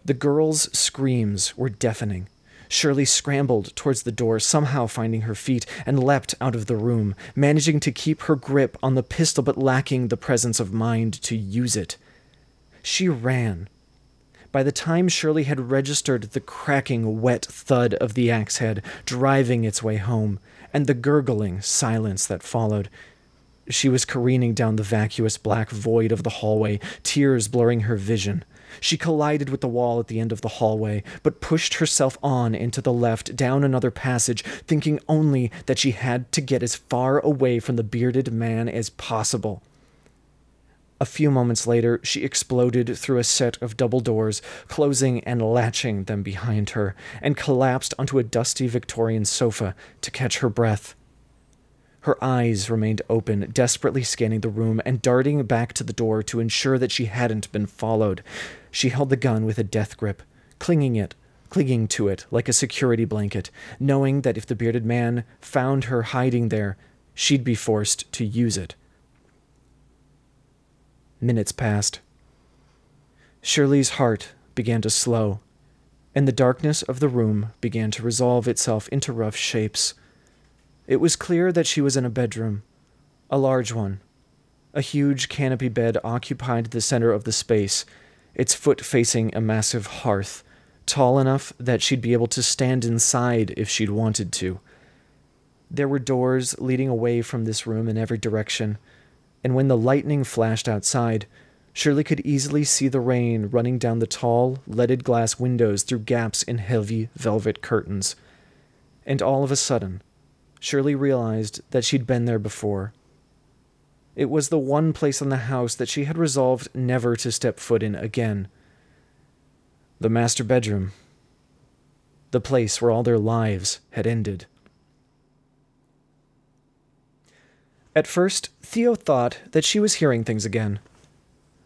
The girl's screams were deafening. Shirley scrambled towards the door, somehow finding her feet, and leapt out of the room, managing to keep her grip on the pistol but lacking the presence of mind to use it. She ran. By the time Shirley had registered the cracking, wet thud of the axe head driving its way home, and the gurgling silence that followed, she was careening down the vacuous black void of the hallway, tears blurring her vision. She collided with the wall at the end of the hallway, but pushed herself on into the left, down another passage, thinking only that she had to get as far away from the bearded man as possible. A few moments later, she exploded through a set of double doors, closing and latching them behind her, and collapsed onto a dusty Victorian sofa to catch her breath. Her eyes remained open, desperately scanning the room and darting back to the door to ensure that she hadn't been followed. She held the gun with a death grip, clinging it, clinging to it like a security blanket, knowing that if the bearded man found her hiding there, she'd be forced to use it. Minutes passed. Shirley's heart began to slow, and the darkness of the room began to resolve itself into rough shapes. It was clear that she was in a bedroom, a large one. A huge canopy bed occupied the center of the space, its foot facing a massive hearth, tall enough that she'd be able to stand inside if she'd wanted to. There were doors leading away from this room in every direction, and when the lightning flashed outside, Shirley could easily see the rain running down the tall, leaded glass windows through gaps in heavy velvet curtains. And all of a sudden, Shirley realized that she'd been there before. It was the one place in the house that she had resolved never to step foot in again. The master bedroom. The place where all their lives had ended. At first, Theo thought that she was hearing things again.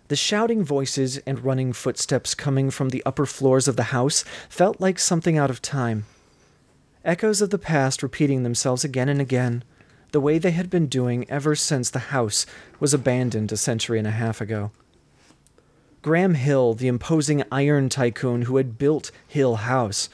The shouting voices and running footsteps coming from the upper floors of the house felt like something out of time. Echoes of the past repeating themselves again and again, the way they had been doing ever since the house was abandoned a century and a half ago. Graham Hill, the imposing iron tycoon who had built Hill House,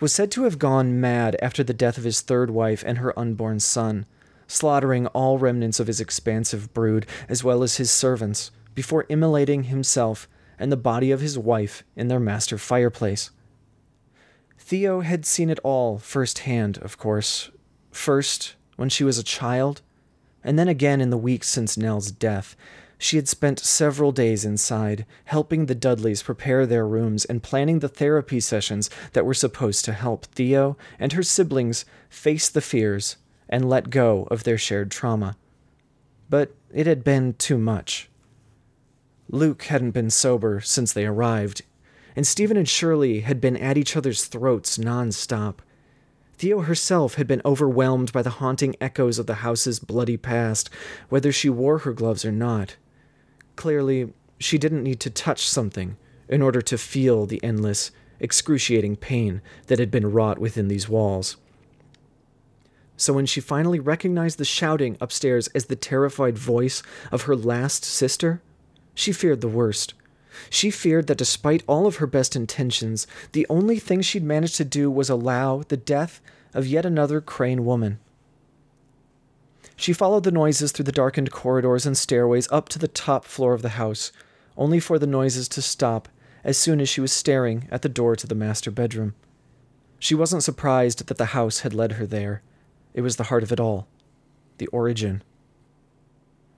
was said to have gone mad after the death of his third wife and her unborn son, slaughtering all remnants of his expansive brood as well as his servants before immolating himself and the body of his wife in their master fireplace. Theo had seen it all firsthand, of course. First, when she was a child, and then again in the weeks since Nell's death. She had spent several days inside, helping the Dudleys prepare their rooms and planning the therapy sessions that were supposed to help Theo and her siblings face the fears and let go of their shared trauma. But it had been too much. Luke hadn't been sober since they arrived, and Stephen and Shirley had been at each other's throats nonstop. Theo herself had been overwhelmed by the haunting echoes of the house's bloody past, whether she wore her gloves or not. Clearly, she didn't need to touch something in order to feel the endless, excruciating pain that had been wrought within these walls. So when she finally recognized the shouting upstairs as the terrified voice of her last sister, she feared the worst. She feared that despite all of her best intentions, the only thing she'd managed to do was allow the death of yet another Crain woman. She followed the noises through the darkened corridors and stairways up to the top floor of the house, only for the noises to stop as soon as she was staring at the door to the master bedroom. She wasn't surprised that the house had led her there. It was the heart of it all the origin.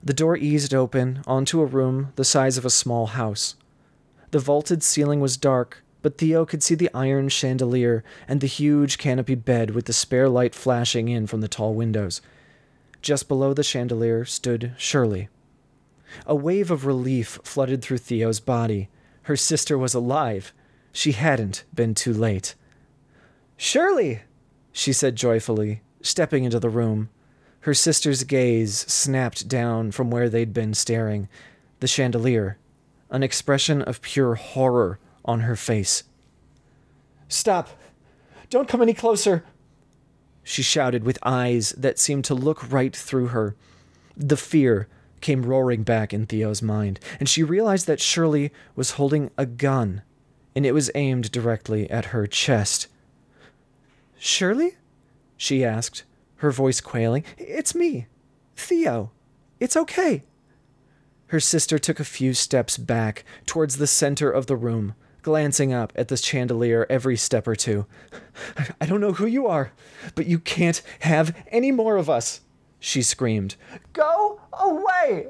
The door eased open onto a room the size of a small house. The vaulted ceiling was dark, but Theo could see the iron chandelier and the huge canopied bed with the spare light flashing in from the tall windows. Just below the chandelier stood Shirley. A wave of relief flooded through Theo's body. Her sister was alive. She hadn't been too late. Shirley, she said joyfully, stepping into the room. Her sister's gaze snapped down from where they'd been staring, the chandelier, an expression of pure horror on her face. Stop! Don't come any closer! She shouted with eyes that seemed to look right through her. The fear came roaring back in Theo's mind, and she realized that Shirley was holding a gun, and it was aimed directly at her chest. Shirley? she asked, her voice quailing. It's me, Theo. It's okay. Her sister took a few steps back towards the center of the room, glancing up at the chandelier every step or two. I don't know who you are, but you can't have any more of us, she screamed. Go away!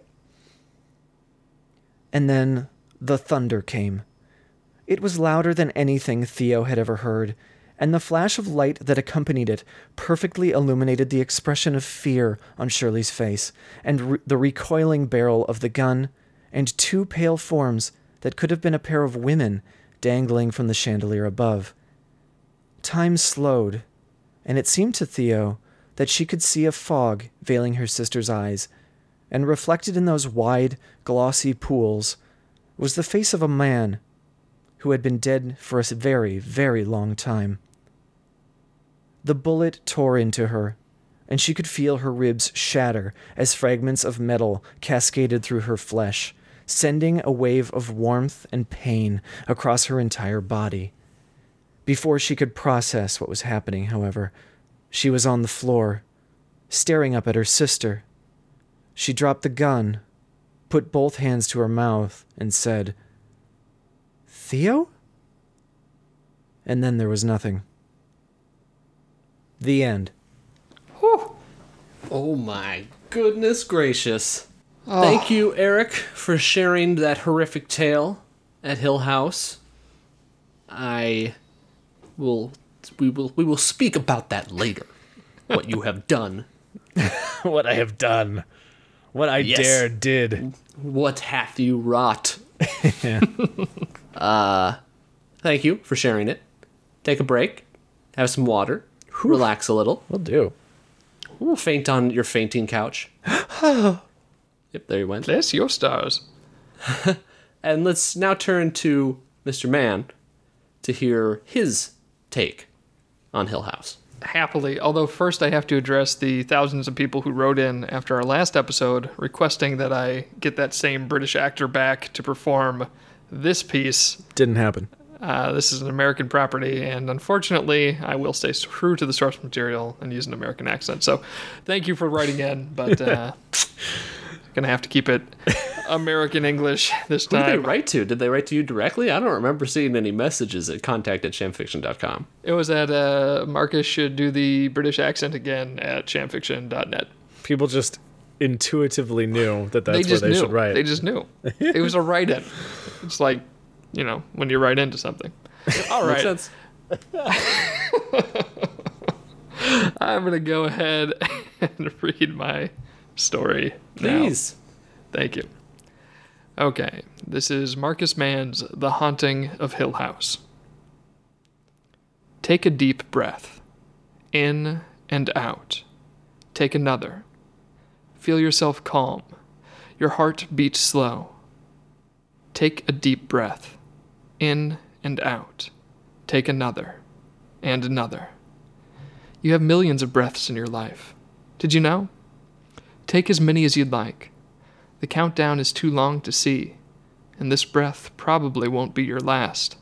And then the thunder came. It was louder than anything Theo had ever heard, and the flash of light that accompanied it perfectly illuminated the expression of fear on Shirley's face, and re- the recoiling barrel of the gun, and two pale forms that could have been a pair of women dangling from the chandelier above. Time slowed, and it seemed to Theo that she could see a fog veiling her sister's eyes, and reflected in those wide, glossy pools was the face of a man who had been dead for a very, very long time. The bullet tore into her, and she could feel her ribs shatter as fragments of metal cascaded through her flesh, sending a wave of warmth and pain across her entire body. Before she could process what was happening, however, she was on the floor, staring up at her sister. She dropped the gun, put both hands to her mouth, and said, Theo? And then there was nothing. The end. Oh my goodness gracious. Oh. Thank you, Eric, for sharing that horrific tale at Hill House. I will we will we will speak about that later. What you have done. what I have done. What I Yes. dare did. What hath you wrought? uh thank you for sharing it. Take a break, have some water, relax a little. We'll do. We'll faint on your fainting couch. yep, there you went. Bless your stars. and let's now turn to Mr. Mann to hear his take on Hill House. happily. Although first I have to address the thousands of people who wrote in after our last episode requesting that I get that same British actor back to perform this piece. Didn't happen. Uh, this is an American property, and unfortunately, I will stay true to the source material and use an American accent. So, thank you for writing in, but uh, gonna have to keep it American English this Who did they write to? Did they write to you directly? I don't remember seeing any messages at contact at shamfiction.com. It was at uh, Marcus should do the British accent again at shamfiction.net. People just intuitively knew that that's they where they knew. should write. They just knew. it was a write in. It's like, you know, when you write into something. All Makes sense. I'm going to go ahead and read my story. now. Please. Thank you. Okay. This is Marcus Mann's The Haunting of Hill House. Take a deep breath. In and out. Take another. Feel yourself calm. Your heart beats slow. Take a deep breath. In and out. Take another. And another. You have millions of breaths in your life. Did you know? Take as many as you'd like. The countdown is too long to see, and this breath probably won't be your last.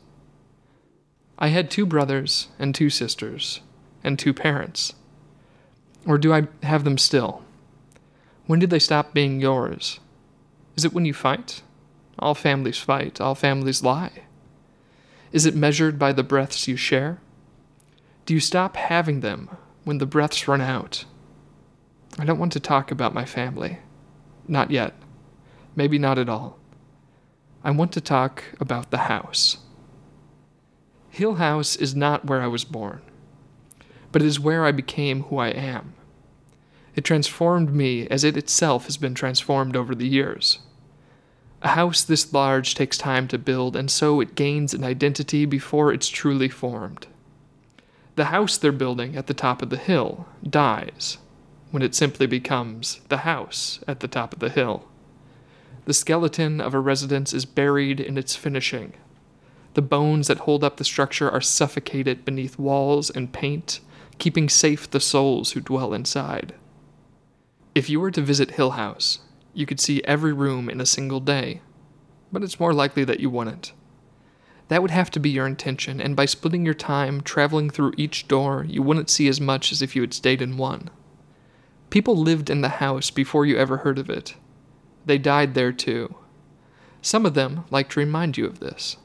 I had two brothers and two sisters, and two parents. Or do I have them still? When did they stop being yours? Is it when you fight? All families fight, all families lie. Is it measured by the breaths you share? Do you stop having them when the breaths run out? I don't want to talk about my family. Not yet. Maybe not at all. I want to talk about the house. Hill House is not where I was born, but it is where I became who I am. It transformed me as it itself has been transformed over the years. A house this large takes time to build, and so it gains an identity before it's truly formed. The house they're building at the top of the hill dies when it simply becomes the house at the top of the hill. The skeleton of a residence is buried in its finishing. The bones that hold up the structure are suffocated beneath walls and paint, keeping safe the souls who dwell inside. If you were to visit Hill House, you could see every room in a single day, but it's more likely that you wouldn't. That would have to be your intention, and by splitting your time traveling through each door, you wouldn't see as much as if you had stayed in one. People lived in the house before you ever heard of it. They died there too. Some of them like to remind you of this.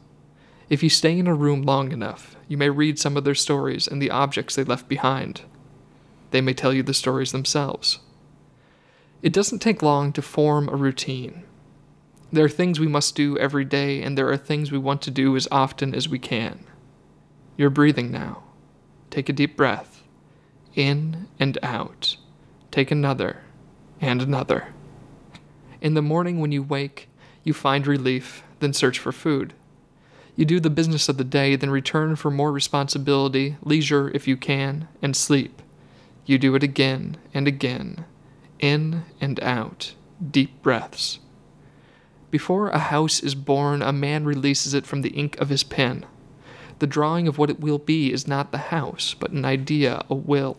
If you stay in a room long enough, you may read some of their stories and the objects they left behind. They may tell you the stories themselves. It doesn't take long to form a routine. There are things we must do every day, and there are things we want to do as often as we can. You're breathing now. Take a deep breath. In and out. Take another and another. In the morning when you wake, you find relief, then search for food. You do the business of the day, then return for more responsibility, leisure if you can, and sleep. You do it again and again, in and out, deep breaths. Before a house is born, a man releases it from the ink of his pen. The drawing of what it will be is not the house, but an idea, a will.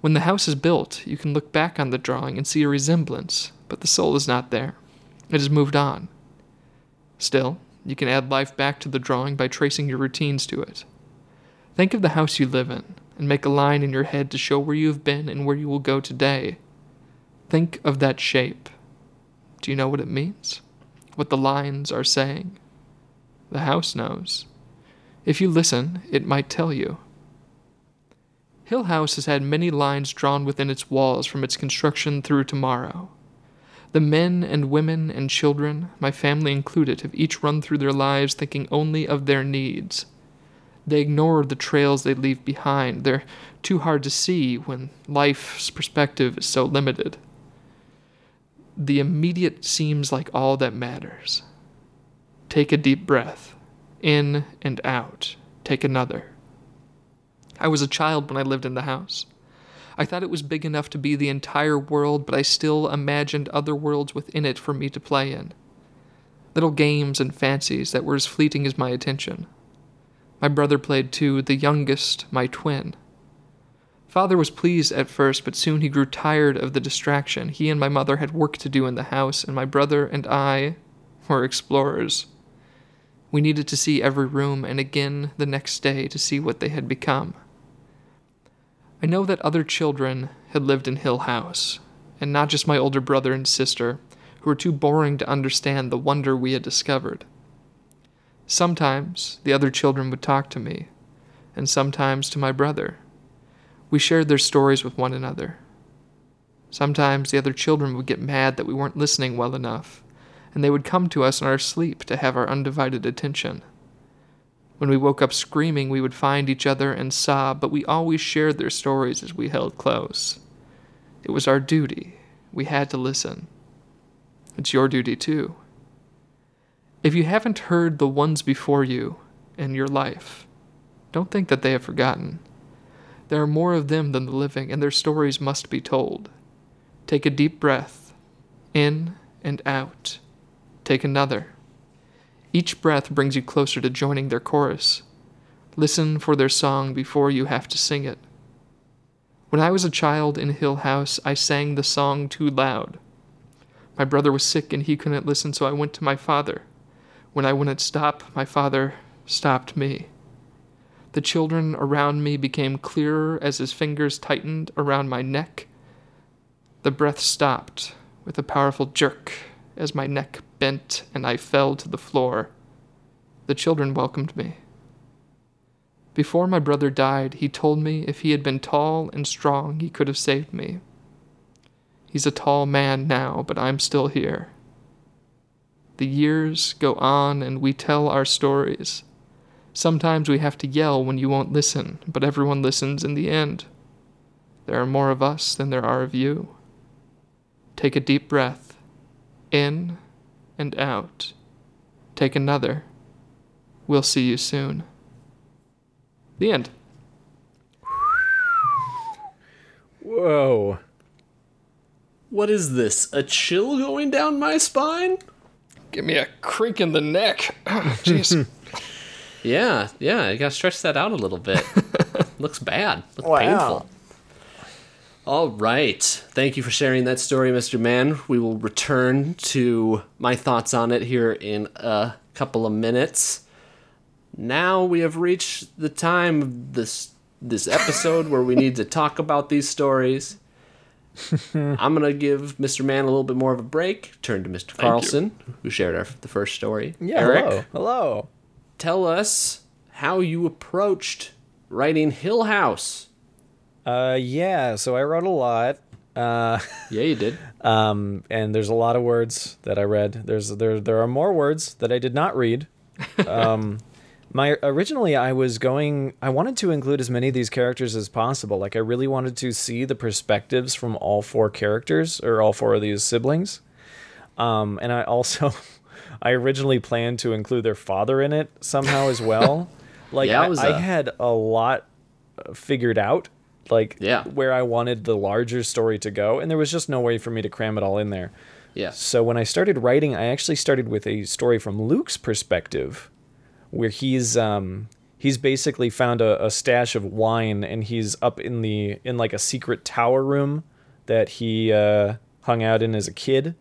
When the house is built, you can look back on the drawing and see a resemblance, but the soul is not there. It has moved on. Still, you can add life back to the drawing by tracing your routines to it. Think of the house you live in, and make a line in your head to show where you have been and where you will go today. Think of that shape. Do you know what it means? What the lines are saying? The house knows. If you listen, it might tell you. Hill House has had many lines drawn within its walls from its construction through tomorrow. The men and women and children, my family included, have each run through their lives thinking only of their needs. They ignore the trails they leave behind. They're too hard to see when life's perspective is so limited. The immediate seems like all that matters. Take a deep breath, in and out. Take another. I was a child when I lived in the house. I thought it was big enough to be the entire world, but I still imagined other worlds within it for me to play in. little games and fancies that were as fleeting as my attention. My brother played too, the youngest, my twin. Father was pleased at first, but soon he grew tired of the distraction. He and my mother had work to do in the house, and my brother and I were explorers. We needed to see every room and again the next day to see what they had become. I know that other children had lived in Hill House, and not just my older brother and sister, who were too boring to understand the wonder we had discovered. Sometimes the other children would talk to me, and sometimes to my brother. We shared their stories with one another. Sometimes the other children would get mad that we weren't listening well enough, and they would come to us in our sleep to have our undivided attention. When we woke up screaming, we would find each other and sob, but we always shared their stories as we held close. It was our duty. We had to listen. It's your duty, too. If you haven't heard the ones before you in your life, don't think that they have forgotten. There are more of them than the living, and their stories must be told. Take a deep breath, in and out. Take another. Each breath brings you closer to joining their chorus. Listen for their song before you have to sing it. When I was a child in Hill House, I sang the song too loud. My brother was sick and he couldn't listen, so I went to my father. When I wouldn't stop, my father stopped me. The children around me became clearer as his fingers tightened around my neck. The breath stopped with a powerful jerk as my neck bent and I fell to the floor. The children welcomed me. Before my brother died, he told me if he had been tall and strong, he could have saved me. He's a tall man now, but I'm still here. The years go on and we tell our stories. Sometimes we have to yell when you won't listen, but everyone listens in the end. There are more of us than there are of you. Take a deep breath, in and out. Take another. We'll see you soon. The end. Whoa. What is this? A chill going down my spine? Give me a crink in the neck. Oh, Jeez. Yeah, yeah, you gotta stretch that out a little bit. Looks bad. Looks Wow. painful. All right. Thank you for sharing that story, Mr. Mann. We will return to my thoughts on it here in a couple of minutes. Now we have reached the time of this this episode where we need to talk about these stories. I'm gonna give Mr. Mann a little bit more of a break. Turn to Mr. Carlson, who shared our, the first story. Yeah, Eric, hello. Hello. Tell us how you approached writing Hill House. Uh, yeah, so I wrote a lot. Uh, Yeah, you did. um, and there's a lot of words that I read. There's there there are more words that I did not read. Um, my originally I was going I wanted to include as many of these characters as possible. Like I really wanted to see the perspectives from all four characters or all four of these siblings. Um, and I also I originally planned to include their father in it somehow as well. Like Yeah, I, was I had a lot uh, figured out like Yeah. where I wanted the larger story to go and there was just no way for me to cram it all in there. Yes. So when I started writing, I actually started with a story from Luke's perspective, where he's um, he's basically found a, a stash of wine, and he's up in the in like a secret tower room that he uh, hung out in as a kid.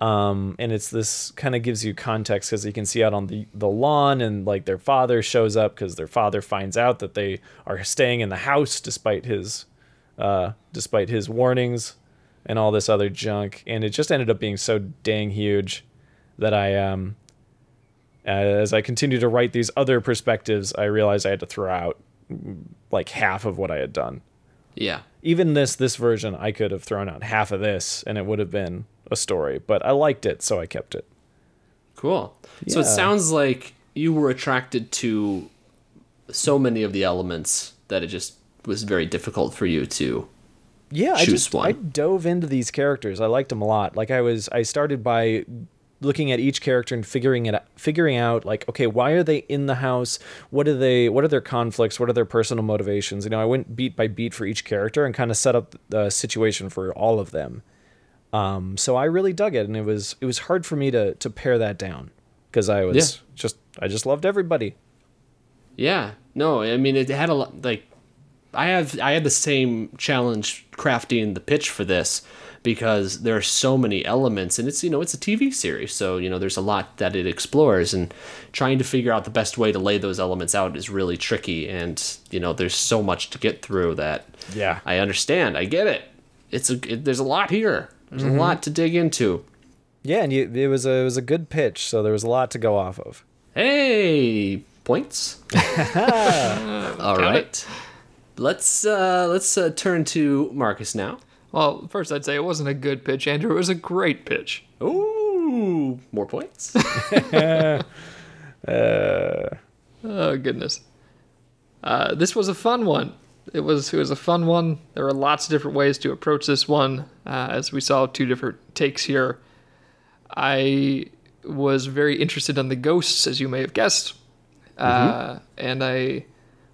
Um, and it's this kind of gives you context because you can see out on the, the lawn and like their father shows up because their father finds out that they are staying in the house despite his uh, despite his warnings and all this other junk and it just ended up being so dang huge that I um as I continued to write these other perspectives I realized I had to throw out like half of what I had done Yeah. even this this version I could have thrown out half of this and it would have been a story but I liked it so I kept it. Cool. So it sounds like you were attracted to so many of the elements that it just was very difficult for you to. yeah I Choose just one. I dove into these characters. I liked them a lot. Like I was I started by looking at each character and figuring it figuring out like okay why are they in the house? What are they what are their conflicts? What are their personal motivations? You know I went beat by beat for each character and kind of set up the situation for all of them Um, so I really dug it, and it was it was hard for me to to pare that down because I was Yeah. just I just loved everybody. Yeah. No, I mean it had a lot like I have I had the same challenge crafting the pitch for this because there are so many elements and it's you know it's a TV series so you know there's a lot that it explores and trying to figure out the best way to lay those elements out is really tricky and you know there's so much to get through that Yeah. I understand I get it it's a it, there's a lot here there's a lot to dig into Yeah, and you, it was a it was a good pitch, so there was a lot to go off of. Hey, points. All right. Let's uh let's uh, turn to Marcus now. Well, first I'd say it wasn't a good pitch, Andrew. It was a great pitch. Ooh, more points. Oh goodness. Uh, this was a fun one. It was it was a fun one. There were lots of different ways to approach this one, uh, as we saw two different takes here. I was very interested in the ghosts, as you may have guessed, uh, and I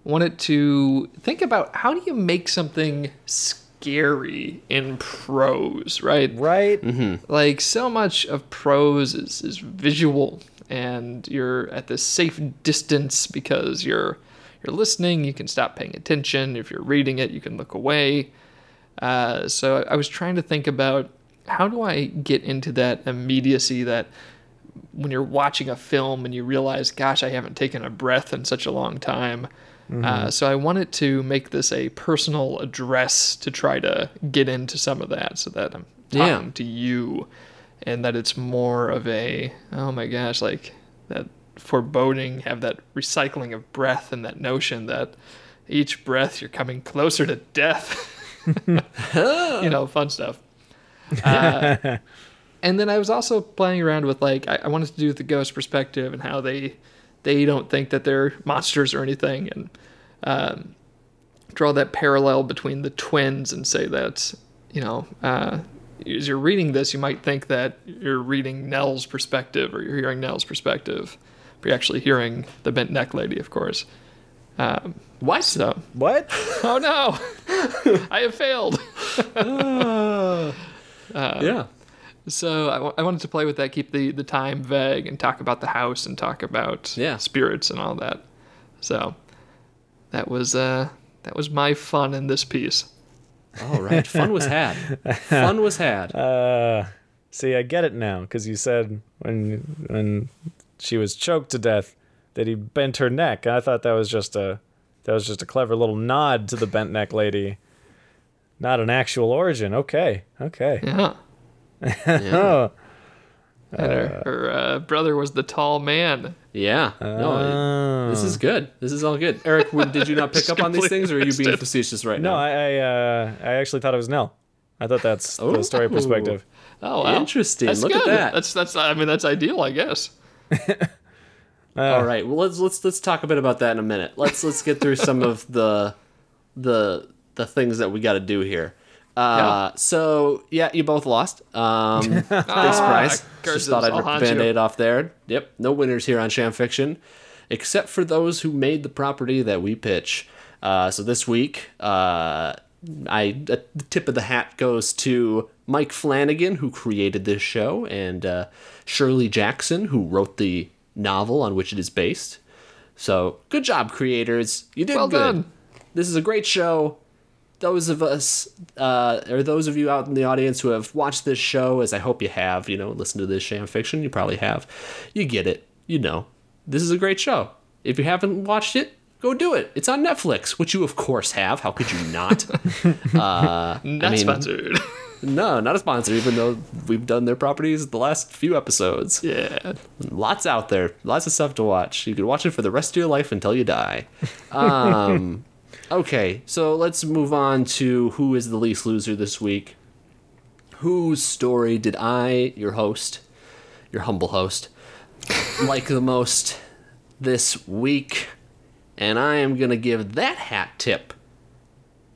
wanted to think about how do you make something scary in prose, right? Right? like so much of prose is, is visual and you're at this safe distance because you're you're listening you can stop paying attention. If you're reading it you can look away. Uh, so i was trying to think about how do i get into that immediacy that when you're watching a film and you realize gosh i haven't taken a breath in such a long time. Uh, so i wanted to make this a personal address to try to get into some of that so that i'm Yeah. talking to you and that it's more of a oh my gosh like that foreboding have that recycling of breath and that notion that each breath you're coming closer to death. You know fun stuff. Uh, and then i was also playing around with like I, I wanted to do the ghost perspective and how they they don't think that they're monsters or anything. And um, draw that parallel between the twins and say that you know uh, as you're reading this you might think that you're reading nell's perspective or you're hearing nell's perspective but you're actually hearing the bent neck lady of course um, what? so What? oh no i have failed yeah. So I, wanted to play with that, keep the, the time vague, and talk about the house and talk about Yeah. spirits and all that. So that was uh, that was my fun in this piece. All right. Fun was had. Fun was had. Uh, see, I get it now because you said when when she was choked to death that he bent her neck. I thought that was just a that was just a clever little nod to the bent neck lady, not an actual origin. Okay, okay. Yeah. Oh, And her, her uh, brother was the tall man. Yeah. No, it- this is good. This is all good. Eric, w- did you not pick up on these things, or are you being facetious right no, now? No, I I, uh, I actually thought it was Nell. I thought that's the story Oh. perspective. Oh, wow. Interesting. That's Look at that. That's that's. I mean, that's ideal, I guess. All right. Well, let's let's let's talk a bit about that in a minute. Let's let's get through some of the the the things that we got to do here. Uh, so yeah, you both lost. Um, big surprise. curses, Just thought I'd I'll rip the band-aid off there. Yep, no winners here on Sham Fiction, except for those who made the property that we pitch. Uh, so this week, uh, I the tip of the hat goes to Mike Flanagan, who created this show, and uh, Shirley Jackson, who wrote the novel on which it is based. So good job, creators. You did Well good. done. This is a great show. Those of us, uh, or those of you out in the audience who have watched this show, as I hope you have, you know, listen to this sham fiction, you probably have. You get it. You know. This is a great show. If you haven't watched it, go do it. It's on Netflix, which you of course have. How could you not? Not mean- sponsored. no, not a sponsor, even though we've done their properties the last few episodes. yeah. Lots out there, lots of stuff to watch. You can watch it for the rest of your life until you die. Um, okay, so let's move on to who is the least loser this week. Whose story did I, your host, your humble host, like the most this week? And I am gonna give that hat tip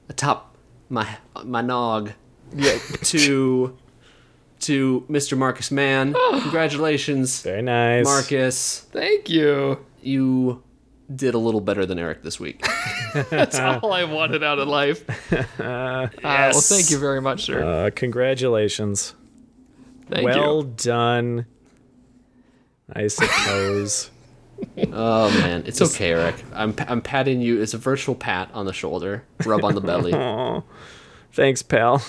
atop my my nog to to Mr. Marcus Mann. Congratulations, Very nice. Marcus. Thank you. You did a little better than Eric this week. That's all I wanted out of life. Uh, well, thank you very much, sir. Uh, congratulations. Thank you. well you. done. I suppose. Oh man, it's okay, Eric. I'm I'm patting you. It's a virtual pat on the shoulder, rub on the belly. Thanks, pal.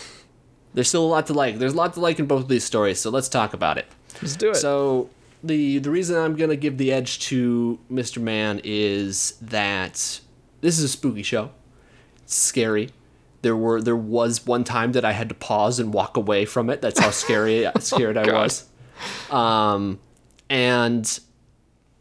There's still a lot to like. There's a lot to like in both of these stories, so let's talk about it. Let's do it. So the the reason I'm gonna give the edge to Mr. Mann is that this is a spooky show. It's scary. There were there was one time that I had to pause and walk away from it. That's how scary scared I was. Um, and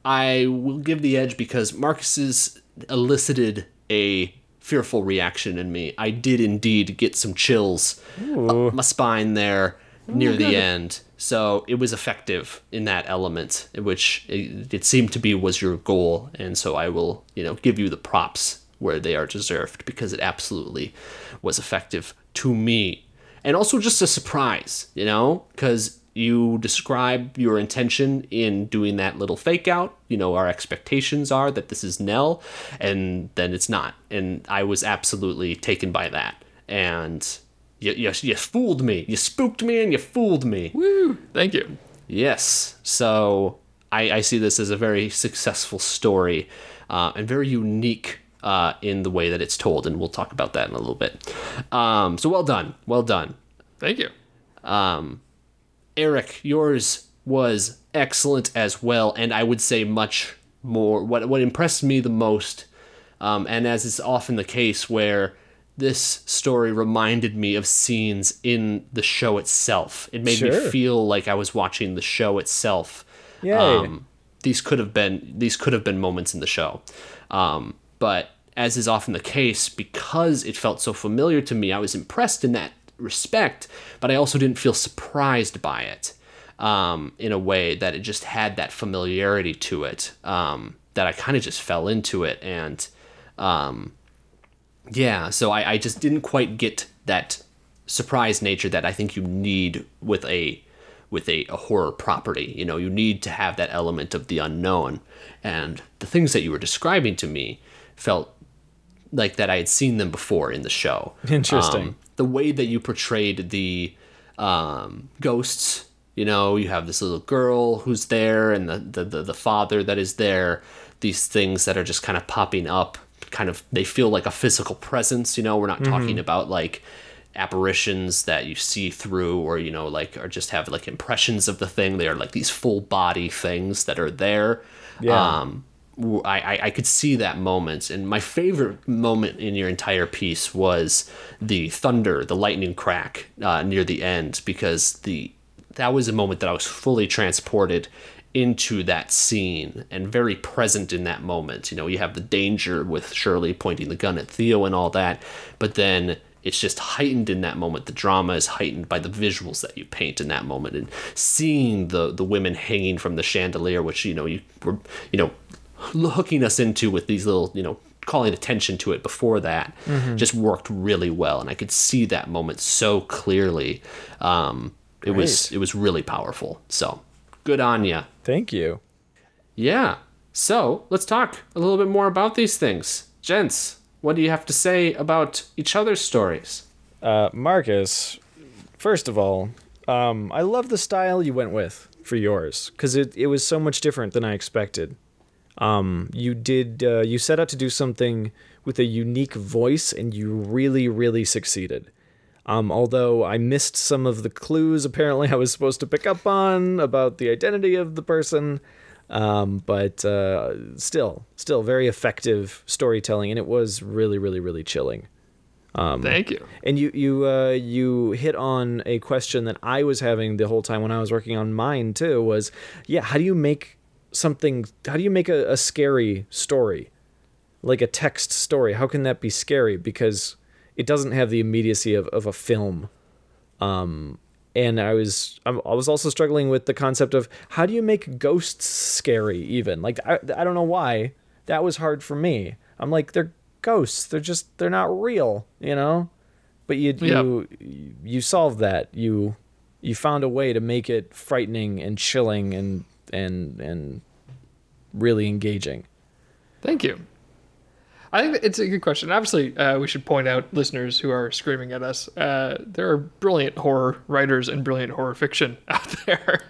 I will give the edge because Marcus's elicited a fearful reaction in me. I did indeed get some chills up my spine there near oh, the end. So it was effective in that element, which it, it seemed to be was your goal. And so I will, you know, give you the props where they are deserved because it absolutely was effective to me. And also just a surprise, you know, because you describe your intention in doing that little fake out. You know, our expectations are that this is Nell, and then it's not. And I was absolutely taken by that. And you, you, you fooled me. You spooked me and you fooled me. Woo! Thank you. Yes. So I, I see this as a very successful story uh, and very unique uh, in the way that it's told. And we'll talk about that in a little bit. Um, so well done. Well done. Thank you. Eric, yours was excellent as well, and I would say much more. What what impressed me the most, um, and as is often the case, where this story reminded me of scenes in the show itself. It made me feel like I was watching the show itself. Yay. Um, these could have been these could have been moments in the show, um, but as is often the case, because it felt so familiar to me, I was impressed in that respect, but I also didn't feel surprised by it um, in a way that it just had that familiarity to it um, that I kind of just fell into it and um, yeah, so I, I just didn't quite get that surprise nature that I think you need with a with a, a horror property. You know, you need to have that element of the unknown. And the things that you were describing to me felt like that I had seen them before in the show. Interesting. Um, the way that you portrayed the um, ghosts, you know, you have this little girl who's there and the, the, the, the father that is there, these things that are just kind of popping up, kind of, they feel like a physical presence, you know, we're not talking about like apparitions that you see through or, you know, like, or just have like impressions of the thing. They are like these full body things that are there. Yeah. Um, I, I, could see that moment. And my favorite moment in your entire piece was the thunder, the lightning crack uh, near the end, because the that was a moment that I was fully transported into that scene and very present in that moment. You know, you have the danger with Shirley pointing the gun at Theo and all that, but then it's just heightened in that moment. The drama is heightened by the visuals that you paint in that moment and seeing the the women hanging from the chandelier, which you know you were you know hooking us into with these little you know calling attention to it before that just worked really well and i could see that moment so clearly. Um, it was it was really powerful. So good on you. Thank you. yeah. So let's talk a little bit more about these things. Gents what do you have to say about each other's stories? Uh, Marcus, first of all, um, I love the style you went with for yours because it, it was so much different than I expected. Um, you did uh, you set out to do something with a unique voice, and you really, really succeeded. Um, although I missed some of the clues, apparently I was supposed to pick up on about the identity of the person. Um, but uh, still, still very effective storytelling, and it was really, really, really chilling. Thank you. And you you uh, you hit on a question that I was having the whole time when I was working on mine too. Was yeah, how do you make something? How do you make a, a scary story, like a text story? How can that be scary? Because it doesn't have the immediacy of, of a film. Um, and I was I'm- was also struggling with the concept of how do you make ghosts scary? Even like I I don't know why that was hard for me. I'm like they're ghosts. They're just they're not real, you know. But you you you solved that. You you found a way to make it frightening and chilling and and and really engaging. Thank you. I think it's a good question. Obviously, uh, we should point out listeners who are screaming at us. Uh, there are brilliant horror writers and brilliant horror fiction out there.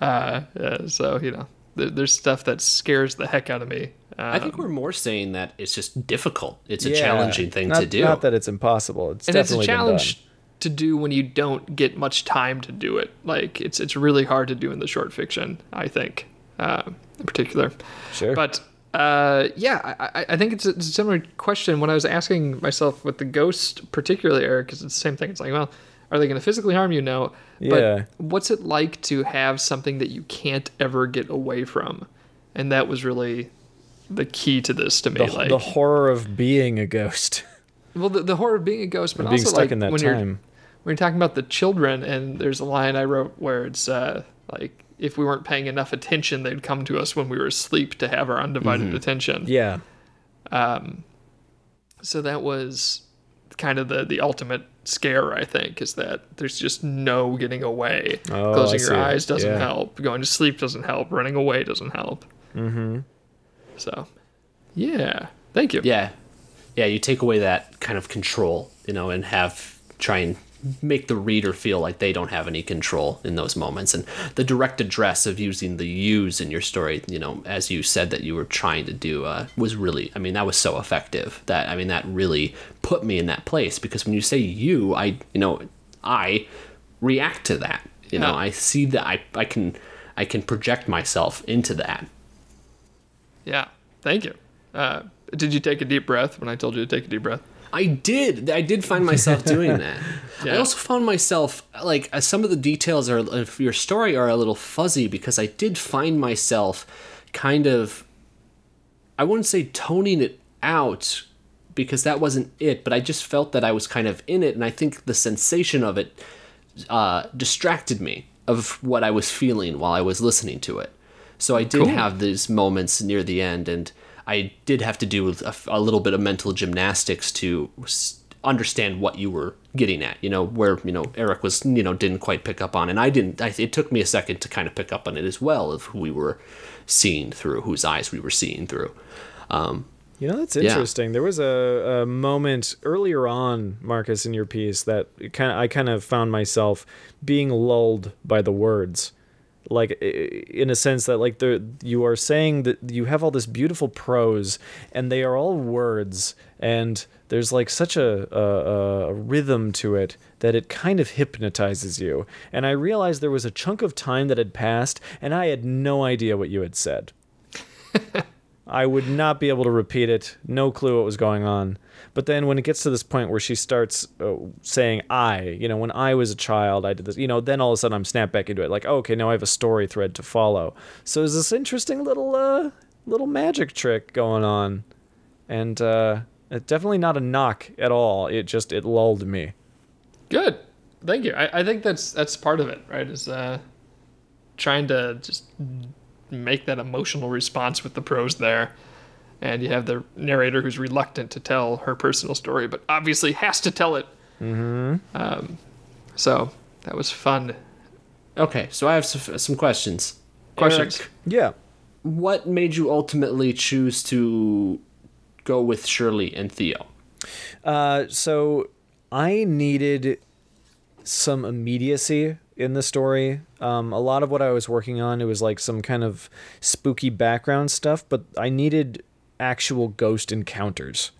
Uh, uh, so you know, there, there's stuff that scares the heck out of me. I Um, think we're more saying that it's just difficult. It's a Yeah. challenging thing Not- to do. Not that it's impossible. It's and it's a definitely been done. challenge to do when you don't get much time to do it. Like it's it's really hard to do in the short fiction. I think, uh, in particular. Sure. But uh, yeah, I, I- think it's a, it's a similar question when I was asking myself with the ghost, particularly Eric, because it's the same thing. It's like, well, are they going to physically harm you? No. Yeah. But what's it like to have something that you can't ever get away from? And that was really the key to this to me. the, like, the horror of being a ghost, well, the, the horror of being a ghost, but being also stuck like in that when you're time. when you're talking about the children, and there's a line I wrote where it's uh, like if we weren't paying enough attention, they'd come to us when we were asleep to have our undivided attention. Yeah. So that was kind of the the ultimate scare, I think, is that there's just no getting away. Oh, Closing I your see. eyes doesn't Yeah. help. Going to sleep doesn't help. Running away doesn't help. Mm-hmm. So, yeah. Thank you. yeah, yeah. You take away that kind of control, you know, and have try and make the reader feel like they don't have any control in those moments. And the direct address of using the "yous" in your story, you know, as you said that you were trying to do, uh, was really. I mean, that was so effective. That I mean, that really put me in that place because when you say "you," I, you know, I react to that. You know, I see that I I can I can project myself into that. Yeah. Thank you. Uh, did you take a deep breath when I told you to take a deep breath? I did. I did find myself doing that. I also found myself like uh, some of the details are of your story are a little fuzzy because I did find myself kind of I wouldn't say toning it out because that wasn't it, but I just felt that I was kind of in it and I think the sensation of it uh, distracted me of what I was feeling while I was listening to it. So I did have these moments near the end, and I did have to do a, a little bit of mental gymnastics to understand what you were getting at. You know where you know Eric was you know didn't quite pick up on, and I didn't. I, it took me a second to kind of pick up on it as well of who we were seeing through, whose eyes we were seeing through. Um, You know, that's Yeah. interesting. There was a, a moment earlier on, Marcus, in your piece that kind of I kind of found myself being lulled by the words, like in a sense that like the you are saying that you have all this beautiful prose, and they are all words, and there's like such a, a, a rhythm to it that it kind of hypnotizes you. And I realized there was a chunk of time that had passed, and I had no idea what you had said. I would not be able to repeat it. No clue what was going on. But then when it gets to this point where she starts uh, saying I, you know, when I was a child, I did this, you know, then all of a sudden I'm snapped back into it. Like, oh, okay, now I have a story thread to follow. So there's this interesting little, uh, little magic trick going on. And, uh, definitely not a knock at all. It just, it lulled me. Good. Thank you. I, I think that's that's part of it, right? Is uh, trying to just make that emotional response with the prose there. And you have the narrator who's reluctant to tell her personal story, but obviously has to tell it. Mm-hmm. Um, so that was fun. okay, so I have some, some questions. Questions? Eric, Yeah. what made you ultimately choose to go with Shirley and Theo? Uh, so I needed some immediacy in the story. Um, a lot of what I was working on, it was like some kind of spooky background stuff, but I needed actual ghost encounters.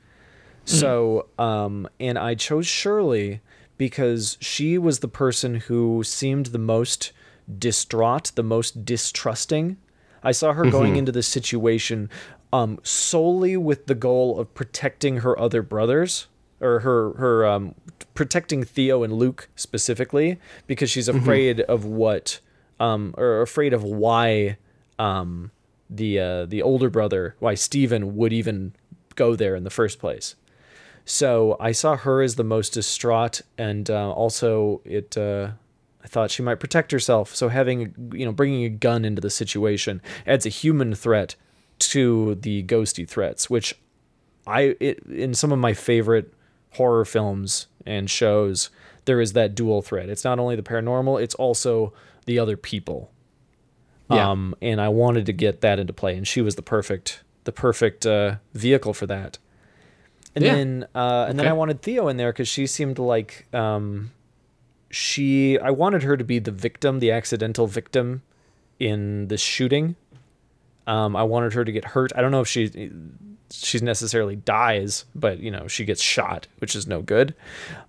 So, um, and I chose Shirley because she was the person who seemed the most distraught, the most distrusting. I saw her going into this situation um, solely with the goal of protecting her other brothers, or her her um, protecting Theo and Luke specifically, because she's afraid of what, um, or afraid of why um, the uh, the older brother, why Stephen would even go there in the first place. So I saw her as the most distraught, and uh, also it. Uh, I thought she might protect herself. So having you know bringing a gun into the situation adds a human threat to the ghosty threats, which I it, in some of my favorite horror films and shows there is that dual threat. It's not only the paranormal, it's also the other people. Yeah. Um, and I wanted to get that into play, and she was the perfect the perfect uh, vehicle for that. And Yeah. then uh, and then I wanted Theo in there because she seemed like um, she. I wanted her to be the victim, the accidental victim in the shooting. Um, I wanted her to get hurt. I don't know if she she necessarily dies, but you know she gets shot, which is no good.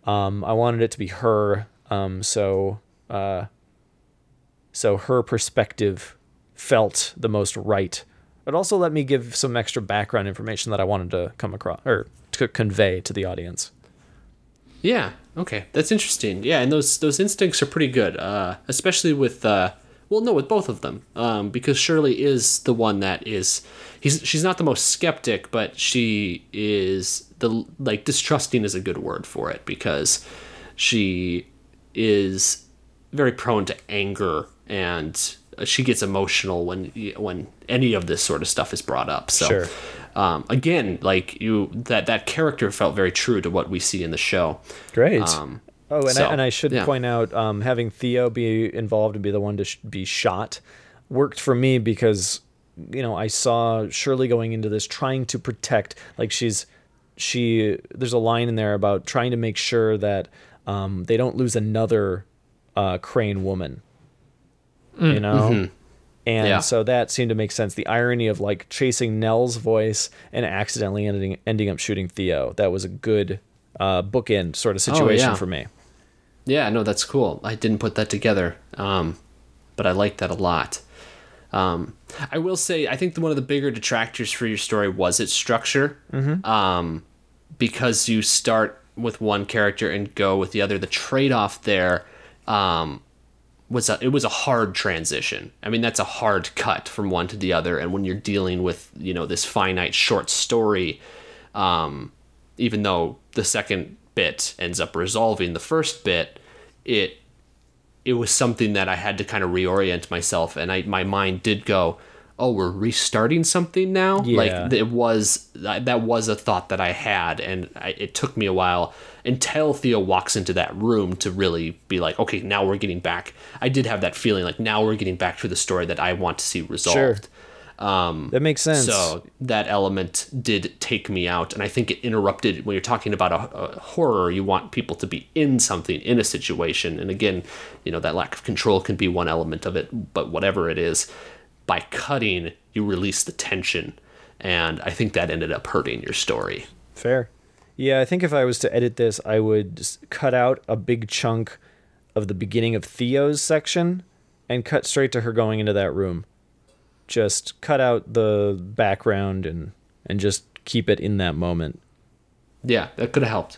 Um, I wanted it to be her. Um, so uh, so her perspective felt the most right. It also let me give some extra background information that I wanted to come across or to convey to the audience. Yeah. Okay. That's interesting. Yeah, and those those instincts are pretty good, uh, especially with uh, well, no, with both of them, um, because Shirley is the one that is he's she's not the most skeptic, but she is the like distrusting is a good word for it because she is very prone to anger and she gets emotional when when any of this sort of stuff is brought up. So Sure. um, again, like you that that character felt very true to what we see in the show. Great. Um, oh, and, so, I, and I should yeah. point out um, having Theo be involved and be the one to sh- be shot worked for me because you know I saw Shirley going into this trying to protect like she's she there's a line in there about trying to make sure that um, they don't lose another uh, Crain woman you know and Mm, Yeah. so that seemed to make sense the irony of like chasing nell's voice and accidentally ending ending up shooting theo that was a good uh, bookend sort of situation Oh, yeah. for me Yeah, no, that's cool. I didn't put that together, um, but I like that a lot. Um, I will say, I think the, one of the bigger detractors for your story was its structure, mm-hmm. um, because you start with one character and go with the other. The trade-off there um, was a, it was a hard transition. I mean, that's a hard cut from one to the other, and when you're dealing with you know this finite short story, um, even though the second bit ends up resolving the first bit, it it was something that I had to kind of reorient myself, and I my mind did go, "Oh, we're restarting something now." Yeah. Like it was that was a thought that I had, and I, it took me a while until Theo walks into that room to really be like, "Okay, now we're getting back." I did have that feeling like now we're getting back to the story that I want to see resolved. Sure, um, that makes sense So that element did take me out, and I think it interrupted. When you're talking about a, a horror, you want people to be in something, in a situation, and again, you know that lack of control can be one element of it. But whatever it is, by cutting, you release the tension, and I think that ended up hurting your story. Fair. Yeah, I think if I was to edit this, I would cut out a big chunk of the beginning of Theo's section and cut straight to her going into that room. Just cut out the background and and just keep it in that moment. Yeah, that could have helped.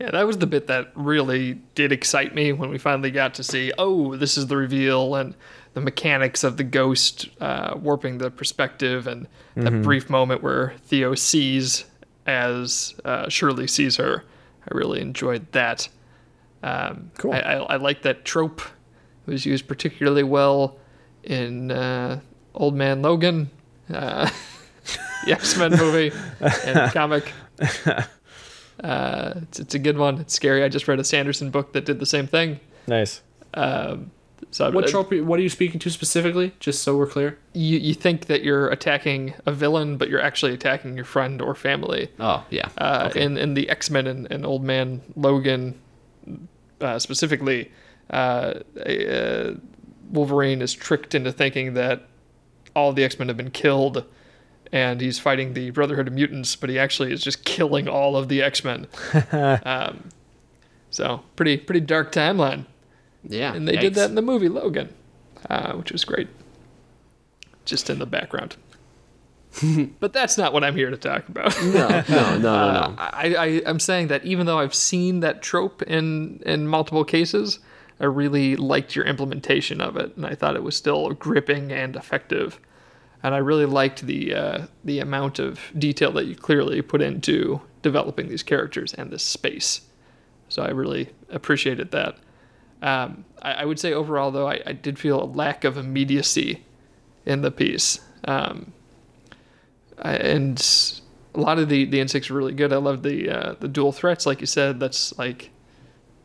Yeah, that was the bit that really did excite me when we finally got to see, oh, this is the reveal and the mechanics of the ghost uh, warping the perspective and that brief moment where Theo sees as uh, Shirley sees her. I really enjoyed that. Um, Cool. I, I, I like that trope. It was used particularly well in uh, Old Man Logan, uh, the X Men movie and comic. Uh, it's, it's a good one. It's scary. I just read a Sanderson book that did the same thing. Nice. So What uh, trope? What are you speaking to specifically? Just so we're clear. you you think that you're attacking a villain, but you're actually attacking your friend or family. Oh yeah. Uh, okay. in, in the X Men and, and Old Man Logan, uh, specifically, uh, uh, Wolverine is tricked into thinking that all the X Men have been killed, and he's fighting the Brotherhood of Mutants, but he actually is just killing all of the X Men. um, so pretty pretty dark timeline, yeah. and they did that in the movie Logan, uh, which was great. Just in the background. but that's not what I'm here to talk about. No, no, no, no, no. Uh, I, I I'm saying that even though I've seen that trope in in multiple cases, I really liked your implementation of it, and I thought it was still gripping and effective. And I really liked the uh, the amount of detail that you clearly put into developing these characters and this space. So I really appreciated that. Um, I, I would say overall, though, I, I did feel a lack of immediacy in the piece. Um, I- and a lot of the the instincts are really good. I love the uh, the dual threats, like you said. That's like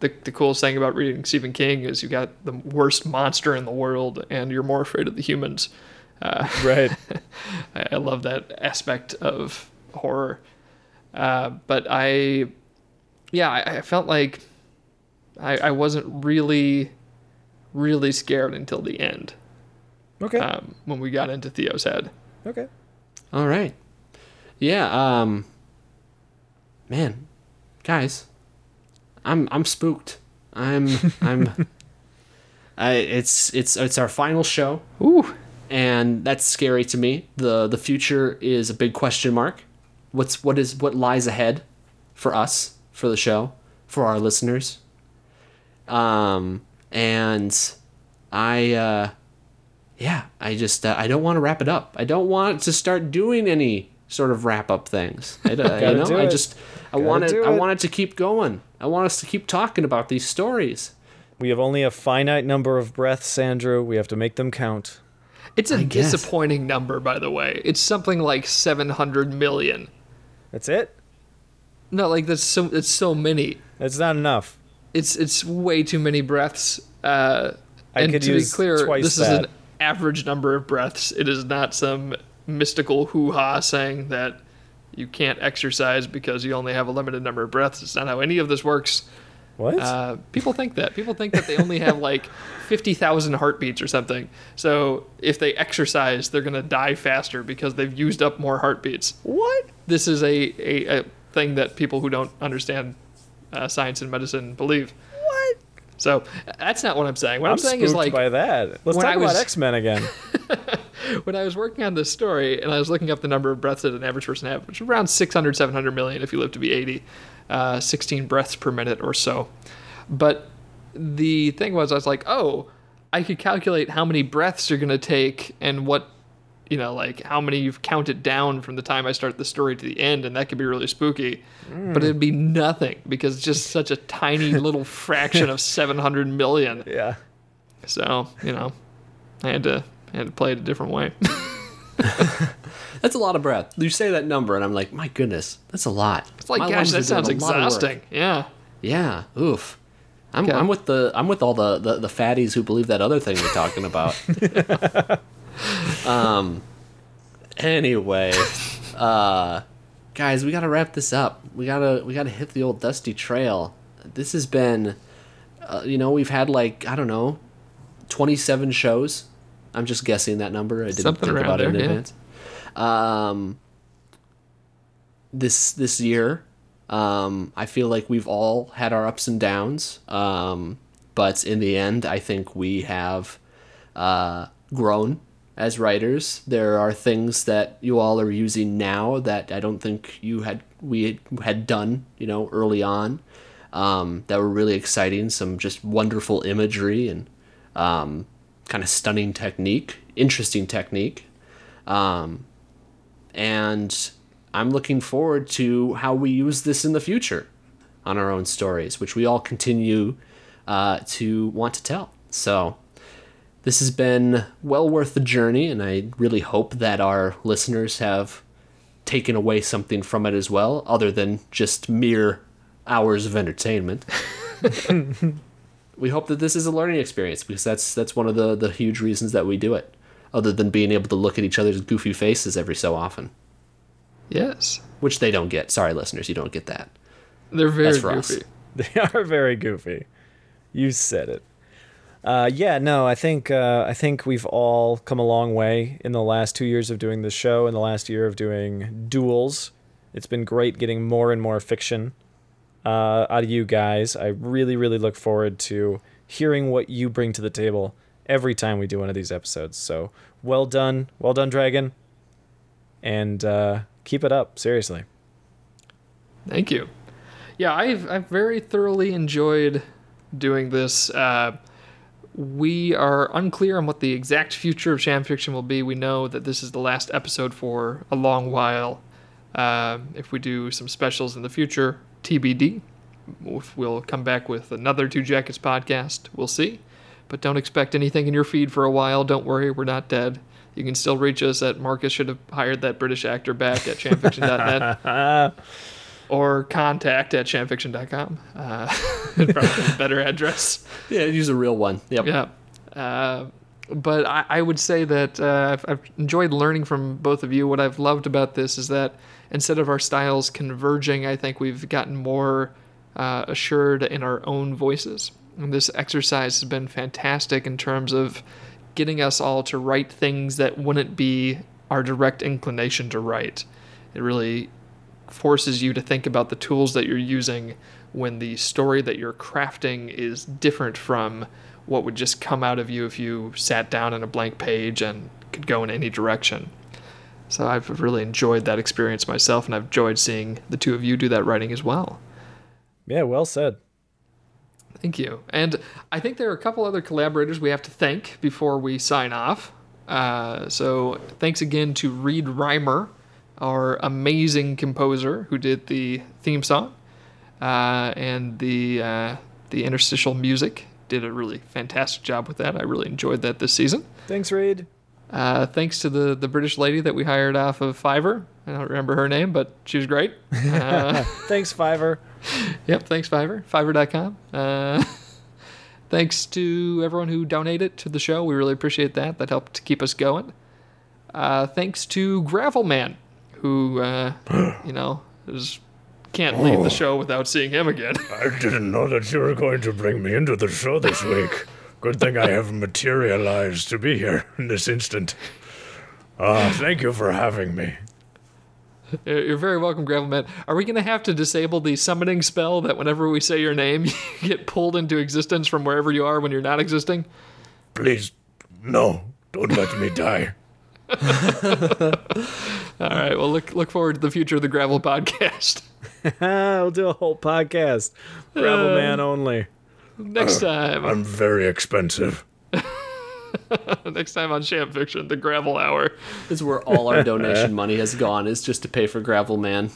the the coolest thing about reading Stephen King is you got the worst monster in the world, and you're more afraid of the humans. Uh, Right. I, love that aspect of horror. Uh, but I, yeah, I, I felt like I, I wasn't really, really scared until the end Okay. um, when we got into Theo's head. okay. All right. Yeah, um man, guys, I'm I'm spooked. I'm I'm I it's it's it's our final show Ooh, and that's scary to me. The the future is a big question mark. What's what is what lies ahead for us, for the show, for our listeners. Um and I uh yeah, I just uh, I don't want to wrap it up. I don't want to start doing any sort of wrap up things. I, don't- you know, I just I Gotta want it I it. want it to keep going. I want us to keep talking about these stories. We have only a finite number of breaths, Andrew. We have to make them count. it's a guess. disappointing number, by the way. It's something like seven hundred million. That's it. No, like that's so it's so many. That's not enough. It's it's way too many breaths. Uh, I and to use be clear, twice this is an average number of breaths. It is not some mystical hoo ha saying that you can't exercise because you only have a limited number of breaths. It's not how any of this works. What? Uh, people think that. People think that they only have like 50,000 heartbeats or something. So if they exercise, they're going to die faster because they've used up more heartbeats. what? This is a, a, a thing that people who don't understand uh, science and medicine believe. What? So that's not what I'm saying. What I'm, I'm saying is like by that. Let's talk was- about X Men again. when I was working on this story and I was looking up the number of breaths that an average person has, which is around 600, 700 million if you live to be 80, uh, 16 breaths per minute or so. But the thing was, I was like, oh, I could calculate how many breaths you're going to take and what, you know, like how many you've counted down from the time I start the story to the end, and that could be really spooky. Hmm. But it'd be nothing because it's just such a tiny little fraction of 700 million. yeah. So, you know, I had to, I had to play it a different way. That's a lot of breath. You say that number, and I'm like, my goodness, that's a lot. It's like, My gosh, that sounds a lot of work. exhausting. Yeah. Yeah. Oof. I'm, Okay. I'm with the I'm with all the, the, the fatties who believe that other thing you're talking about. um. Anyway, uh, guys, we gotta wrap this up. We gotta we gotta hit the old dusty trail. This has been, uh, you know, we've had like I don't know, 27 shows. I'm just guessing that number. I didn't Something think about it in yeah. advance. Um. This this year, um, I feel like we've all had our ups and downs, um, but in the end, I think we have uh, grown as writers. There are things that you all are using now that I don't think you had we had, done, you know, early on. Um, that were really exciting. Some just wonderful imagery and um, kind of stunning technique, interesting technique. Um, and I'm looking forward to how we use this in the future on our own stories, which we all continue uh, to want to tell. So, this has been well worth the journey, and I really hope that our listeners have taken away something from it as well, other than just mere hours of entertainment. we hope that this is a learning experience because that's that's one of the the huge reasons that we do it, other than being able to look at each other's goofy faces every so often, Yes. which they don't get. Sorry, listeners, you don't get that. They're very for us. goofy. They are very goofy. You said it. Uh, yeah, no, I think uh, I think we've all come a long way in the last two years of doing this show, in the last year of doing duels. It's been great getting more and more fiction uh, out of you guys. I really, really look forward to hearing what you bring to the table every time we do one of these episodes. So well done, well done, Dragon, and uh, keep it up. Seriously. Thank you. Yeah, I've I've very thoroughly enjoyed doing this. Uh, we are unclear on what the exact future of Sham Fiction will be. We know that this is the last episode for a long while. Uh, if we do some specials in the future, TBD. If we'll come back with another Two Jackets podcast, we'll see. But don't expect anything in your feed for a while. Don't worry, we're not dead. You can still reach us at Marcus should have hired that British actor back at shamfiction.net or contact at shamfiction.com. Uh, probably a better address. Yeah, use a real one. Yep. Yeah. Uh, but I, I would say that uh, I've, I've enjoyed learning from both of you. What I've loved about this is that instead of our styles converging, I think we've gotten more uh, assured in our own voices. And this exercise has been fantastic in terms of getting us all to write things that wouldn't be our direct inclination to write. It really forces you to think about the tools that you're using when the story that you're crafting is different from what would just come out of you if you sat down on a blank page and could go in any direction. So I've really enjoyed that experience myself, and I've enjoyed seeing the two of you do that writing as well. Yeah, well said. Thank you. And I think there are a couple other collaborators we have to thank before we sign off. Uh, so thanks again to Reed Reimer, our amazing composer who did the theme song uh, and the uh, the interstitial music. Did a really fantastic job with that. I really enjoyed that this season. Thanks, Reid. Uh, thanks to the, the British lady that we hired off of Fiverr. I don't remember her name, but she was great. Uh, Thanks, Fiverr. Yep, thanks Fiverr, fiverr.com. Uh, thanks to everyone who donated to the show. We really appreciate that. That helped keep us going. Uh, thanks to Gravelman, who, uh, you know, is, can't leave the show without seeing him again. I didn't know that you were going to bring me into the show this week. Good thing I have materialized to be here in this instant. Ah, thank you for having me. You're you're very welcome, Gravelman. Are we going to have to disable the summoning spell that whenever we say your name, you get pulled into existence from wherever you are when you're not existing? Please, no, don't let me die. All right. Well, look look forward to the future of the Gravel podcast. we'll do a whole podcast. Gravel um, Man only. Next uh, time, I'm very expensive. next time on Sham Fiction, the Gravel Hour. This is where all our donation money has gone is just to pay for Gravel Man.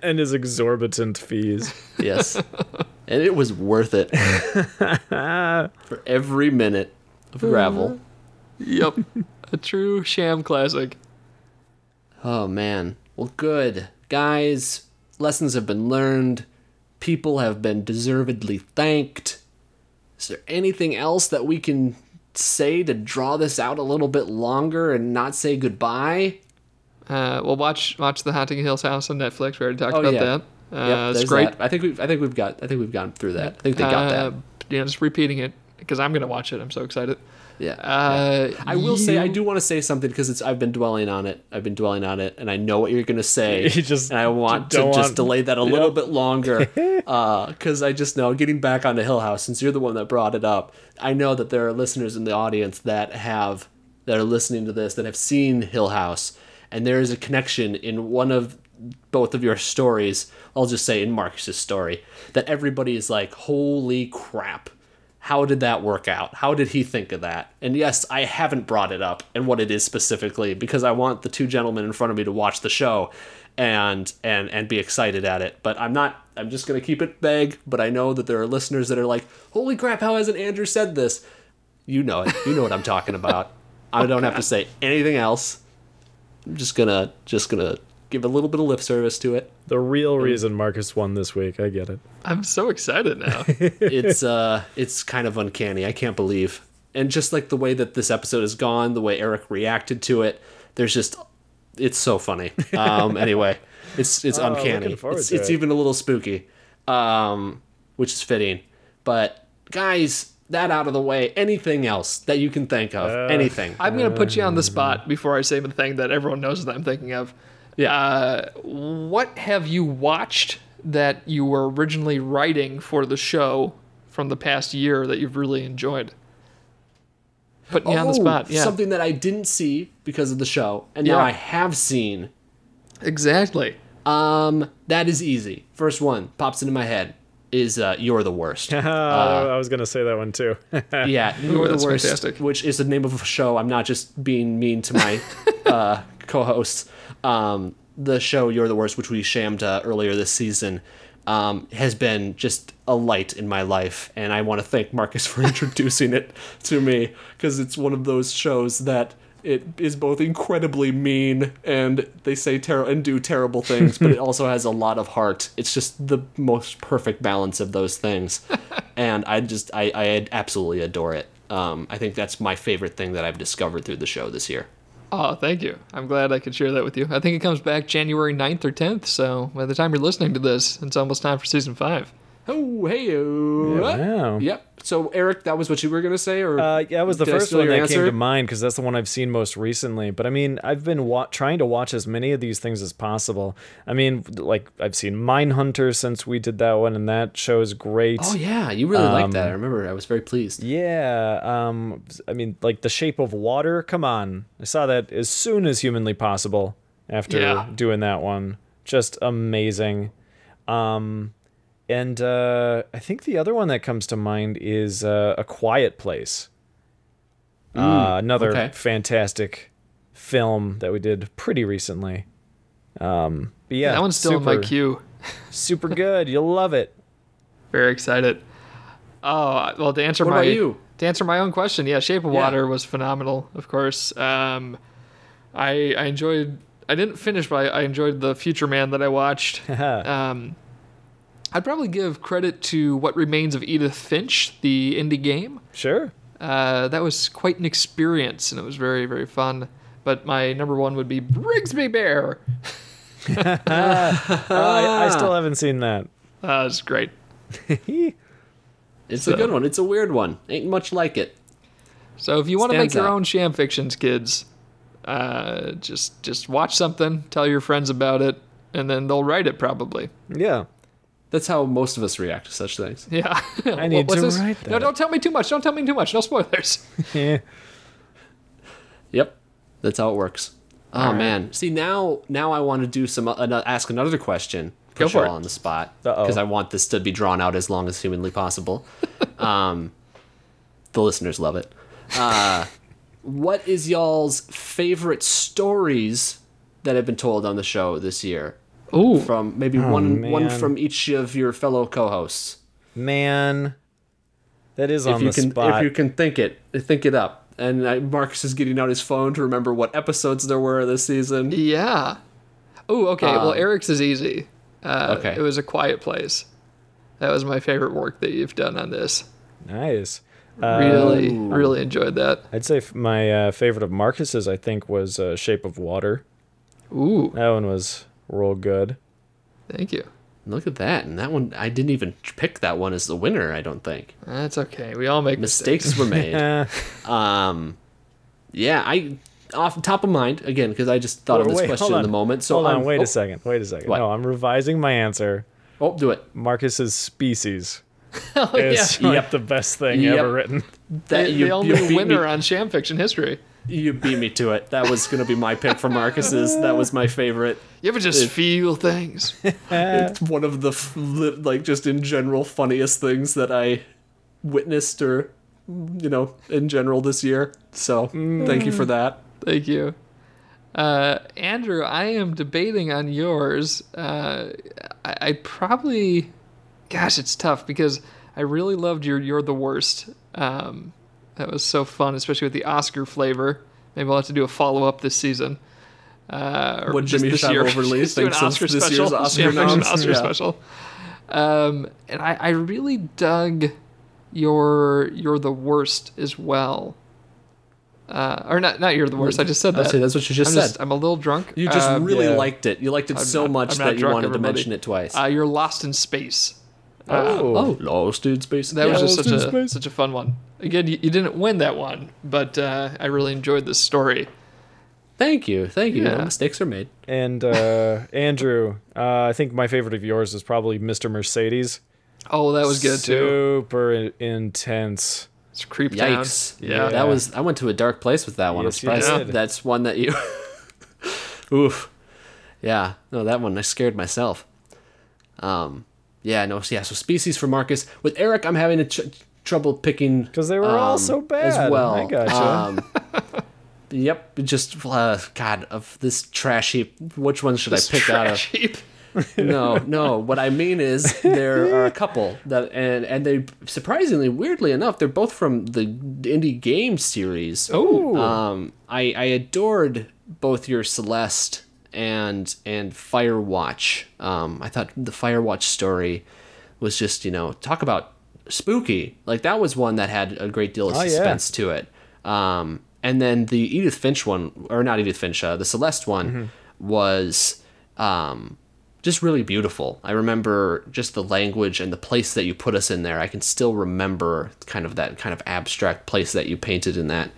And his exorbitant fees. Yes. and it was worth it. for every minute of gravel. Yep, a true Sham classic. Oh man. Well, good. Guys, lessons have been learned. People have been deservedly thanked. Is there anything else that we can say to draw this out a little bit longer and not say goodbye? Uh, well, watch watch the Haunting Hills House on Netflix. We already talked Oh, about yeah. that. Uh, Yep, it's great. that. I think we've I think we've got I think we've gone through that. I think they got Uh, that. Know, just repeating it because I'm gonna watch it. I'm so excited. Yeah. Uh, I will say I do want to say something because it's I've been dwelling on it. I've been dwelling on it, and I know what you're gonna say. You just and I want to don't just want- delay that a little Yep. bit longer because I just know getting back onto Hill House since you're the one that brought it up. I know that there are listeners in the audience that have that are listening to this that have seen Hill House, and there is a connection in one of both of your stories. I'll just say in Marcus's story that everybody is like, "Holy crap!" How did that work out? How did he think of that? And yes, I haven't brought it up and what it is specifically because I want the two gentlemen in front of me to watch the show and and and be excited at it. But I'm not I'm just going to keep it vague, but I know that there are listeners that are like, "Holy crap, how hasn't Andrew said this?" You know it. You know what I'm talking about. I don't have to say anything else. I'm just going to just going to give a little bit of lip service to it. The real reason Marcus won this week. I get it. I'm so excited now. it's uh it's kind of uncanny. I can't believe. And just like the way that this episode has gone, the way Eric reacted to it, there's just it's so funny. Um anyway, it's it's uncanny. It's, it's it. even a little spooky. Um which is fitting. But guys, that out of the way, anything else that you can think of, anything. I'm gonna put you on the spot before I say the thing that everyone knows that I'm thinking of. Yeah. Uh, what have you watched that you were originally writing for the show from the past year that you've really enjoyed? Putting you on the Oh, spot. Yeah. Something that I didn't see because of the show, and now I have seen. Exactly. Um, that is easy. First one pops into my head is uh, "You're the Worst." I was gonna say that one too. yeah, "You're that's the Worst," fantastic. which is the name of a show. I'm not just being mean to my uh, co-hosts. Um, the show "You're the Worst," which we shammed uh, earlier this season, um, has been just a light in my life, and I want to thank Marcus for introducing it to me because it's one of those shows that it is both incredibly mean and they say ter- and do terrible things, but it also has a lot of heart. It's just the most perfect balance of those things, and I just I, I absolutely adore it. Um, I think that's my favorite thing that I've discovered through the show this year. Oh, thank you. I'm glad I could share that with you. I think it comes back January 9th or 10th, so by the time you're listening to this, it's almost time for season five. Oh, hey, wow. Yep. So, Eric, that was what you were gonna say, or Uh, yeah, it was the first one that came to mind because that's the one I've seen most recently. But I mean, I've been wa- trying to watch as many of these things as possible. I mean, like I've seen Mindhunter since we did that one, and that show is great. Oh yeah, you really liked that. I Um, remember. I was very pleased. Yeah, um, I mean, like The Shape of Water. Come on, I saw that as soon as humanly possible after Yeah. doing that one. Just amazing. Um, and uh, I think the other one that comes to mind is uh, A Quiet Place. uh, another okay. fantastic film that we did pretty recently. Um, but yeah, that one's still in my super- queue. Super good. You'll love it. Very excited. Oh well, to answer What my you? to answer my own question, yeah, Shape of Yeah. Water was phenomenal. Of course, um, I I enjoyed. I didn't finish, but I, I enjoyed the Future Man that I watched. um, I'd probably give credit to What Remains of Edith Finch, the indie game. Sure. Uh, that was quite an experience, and it was very very fun. But my number one would be Brigsby Bear. Uh, I, I still haven't seen that. Uh, it's great. It's a good one. It's a weird one. Ain't much like it. So if you want to make your out. own sham fictions, kids, uh, just just watch something, tell your friends about it, and then they'll write it probably. Yeah. That's how most of us react to such things. Yeah. I need What's to this? write No, don't tell me too much. Don't tell me too much. No spoilers. Yeah. Yep, that's how it works. Oh man, see now now I want to do some uh, ask another question. Put Go for y'all it. on the spot because I want this to be drawn out as long as humanly possible. um, the listeners love it. Uh, what is y'all's favorite stories that have been told on the show this year? Ooh. From maybe one one Oh, man. from each of your fellow co-hosts. Man, that is if on you the can spot. if you can think it think it up and uh, marcus is getting out his phone to remember what episodes there were this season Yeah. Oh, okay. well, Um, Eric's is easy. Uh, okay. It was a quiet place. That was my favorite work that you've done on this. nice. Uh, Really, really enjoyed that. I'd say my uh, favorite of Marcus's, I think, was uh, Shape of Water. Ooh, That one was real good. thank you. look at that and that one i didn't even pick that one as the winner i don't think That's okay. We all make mistakes. mistakes were made um yeah i off the top of mind again because i just thought of this wait, question in the moment so Hold on, I'm- wait oh, a second. Wait a second. What? No, I'm revising my answer. oh do it Marcus's species Oh, is yeah. like the best thing Yep. ever written. that the, you, the only beat winner me, on Sham Fiction history. You beat me to it that was gonna be my pick for marcus's that was my favorite You ever just feel things? it's one of the like just in general funniest things that I witnessed or you know in general this year. So thank you for that. Thank you. Uh, Andrew, I am debating on yours. Uh, I, I probably, gosh, it's tough because I really loved your "You're the Worst." Um, that was so fun, especially with the Oscar flavor. Maybe we'll have to do a follow up this season. Uh, or What Jimmy this Shab year. overly Just do an thinks Oscar this special. year's Oscar Sham Fiction noms. Oscar Yeah. special. Um, and I, I really dug your "You're the Worst" as well. Uh, or not, not you're the worst. I just said I'd that. say that's what you just I'm said. just, I'm a little drunk. you just Uh, really yeah. liked it. You liked it so not- much that you wanted everybody. to mention it twice. Uh, you're lost in space. Oh, oh, lost in space. That was just such a space. such a fun one. Again, you, you didn't win that one, but uh, I really enjoyed this story. Thank you, thank you. Yeah. Mistakes are made. and uh, Andrew, uh, I think my favorite of yours is probably Mr. Mercedes. Oh, that was good too. Super in- intense. It's Creep Yikes! Town. Yeah. that was. I went to a dark place with that one. Yes, I'm surprised did. that's one that you. Oof. Yeah. No, that one I scared myself. Um. Yeah. No. Yeah. So species for Marcus. With Eric, I'm having a tr- trouble picking 'Cause they were all um, so bad. as well. I gotcha. Um, yep. Just uh, God of this trash heap. Which one should I pick out of? Trash heap. no, no. What I mean is there are a couple that, and and they surprisingly, weirdly enough, they're both from the indie game series. Oh, Um, I I adored both your Celeste and and Firewatch. Um, I thought the Firewatch story was just you know talk about spooky. Like that was one that had a great deal of Oh, yeah. suspense to it. Um, and then the Edith Finch one, or not Edith Finch, uh, the Celeste one Mm-hmm. was um, just really beautiful. I remember just the language and the place that you put us in there. I can still remember kind of that kind of abstract place that you painted in that.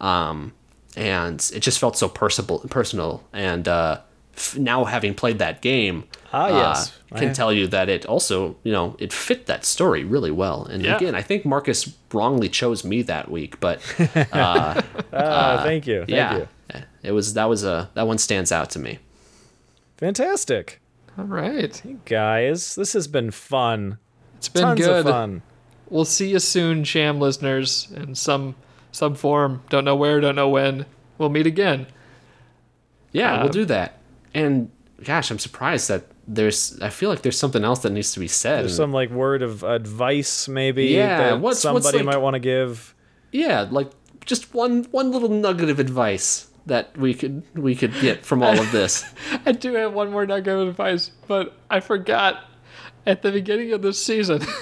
Um, and it just felt so personal, personal. And uh, f- now having played that game, Ah, yes. uh, can I- tell you that it also, you know, it fit that story really well. And Yeah. again, I think Marcus wrongly chose me that week, but Ah, thank you. Thank yeah, you. it was that was a that one stands out to me. Fantastic. All right. Guys, this has been fun. It's been Tons good. of fun. We'll see you soon, Sham listeners, and some some form. Don't know where, don't know when. We'll meet again. Yeah, Uh, we'll do that. And gosh, I'm surprised that there's. I feel like there's something else that needs to be said. There's some like word of advice maybe Yeah, that what's- what's, somebody like- might want to give. yeah, like just one one little nugget of advice that we could we could get from all of this. I do have one more nugget of advice, but I forgot at the beginning of this season.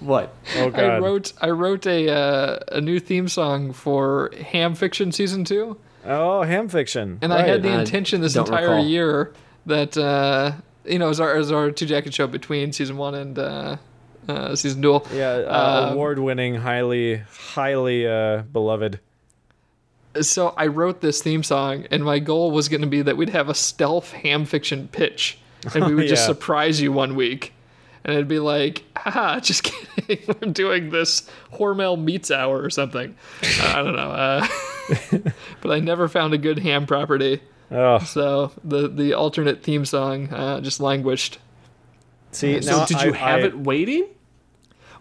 what? Oh I wrote I wrote a uh, a new theme song for Ham Fiction season two, oh, ham fiction. and I had the intention this entire recall. year that uh, you know as our as our two jacket show between season one and uh, uh, season duel. yeah, uh, um, award-winning, highly, highly uh, beloved. So I wrote this theme song, and my goal was going to be that we'd have a stealth Ham Fiction pitch, and we would just surprise you one week. And it'd be like, haha, just kidding. We're doing this Hormel Meets Hour or something. Uh, I don't know. Uh, but I never found a good ham property. Oh, So the, the alternate theme song uh, just languished. see, So now did you I- have I- it waiting?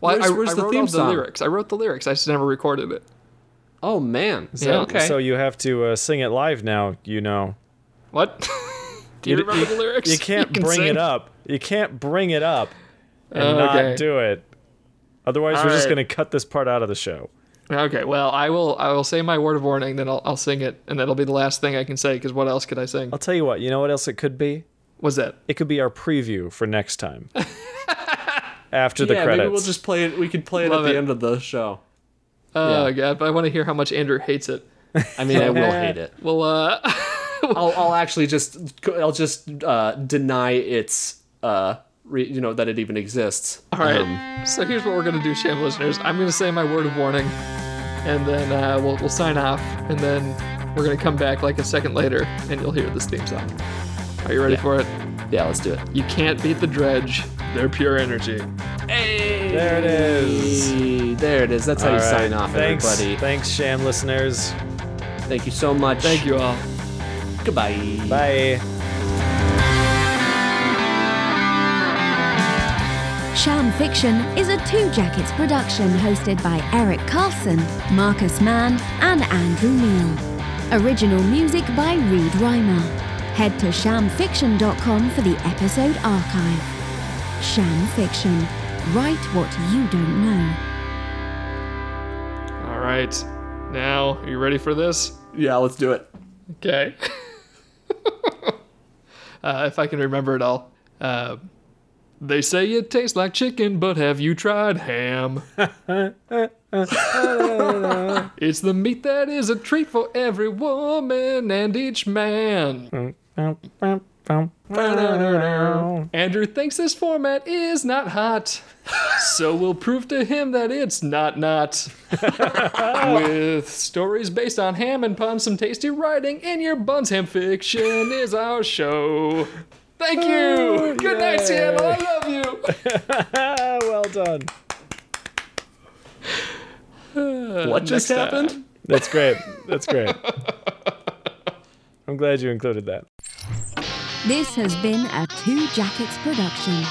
Well, Where's- I, where's I the wrote theme song? the lyrics. I wrote the lyrics. I just never recorded it. Oh man. Yeah. okay. So you have to uh, sing it live now. You know, What? Do you, You- remember the lyrics? you can't can bring sing. it up. You can't bring it up and Oh, okay. not do it. Otherwise, All we're just gonna cut this part out of the show. Okay, well, I will. I will say my word of warning, then I'll, I'll sing it, and that'll be the last thing I can say. Because what else could I sing? I'll tell you what. You know what else it could be? What's that? It could be our preview for next time. After the yeah, credits. maybe we'll just play it. We could play it Love at the it. end of the show. Oh Yeah. god, but I want to hear how much Andrew hates it. I mean, I will hate it. Well, uh, I'll, I'll actually just I'll just uh, deny its uh, re, you know that it even exists. all right. Um, so here's what we're gonna do, sham listeners. I'm gonna say my word of warning, and then uh, we'll we'll sign off, and then we're gonna come back like a second later, and you'll hear this theme song. Are you ready Yeah. for it? yeah, let's do it. You can't beat the dredge. They're pure energy. Hey, There it is. There it is. That's how you right. sign off, Thanks, everybody. thanks, sham listeners. Thank you so much. Thank you all. Goodbye. Bye. Sham Fiction is a Two Jackets production hosted by Eric Carlson, Marcus Mann, and Andrew Neal. Original music by Reed Reimer. Head to shamfiction.com for the episode archive. Sham Fiction. Write what you don't know. All right. Now, are you ready for this? Yeah, let's do it. Okay. uh, if I can remember it all. Uh, they say it tastes like chicken, but have you tried ham? it's the meat that is a treat for every woman and each man. Andrew thinks this format is not hot, so we'll prove to him that it's not not. With stories based on ham and puns, some tasty writing in your buns, ham fiction is our show. Thank you. Good night, Seattle. I love you. Well done. What just next time. happened? That's great. That's great. I'm glad you included that. This has been a Two Jackets production.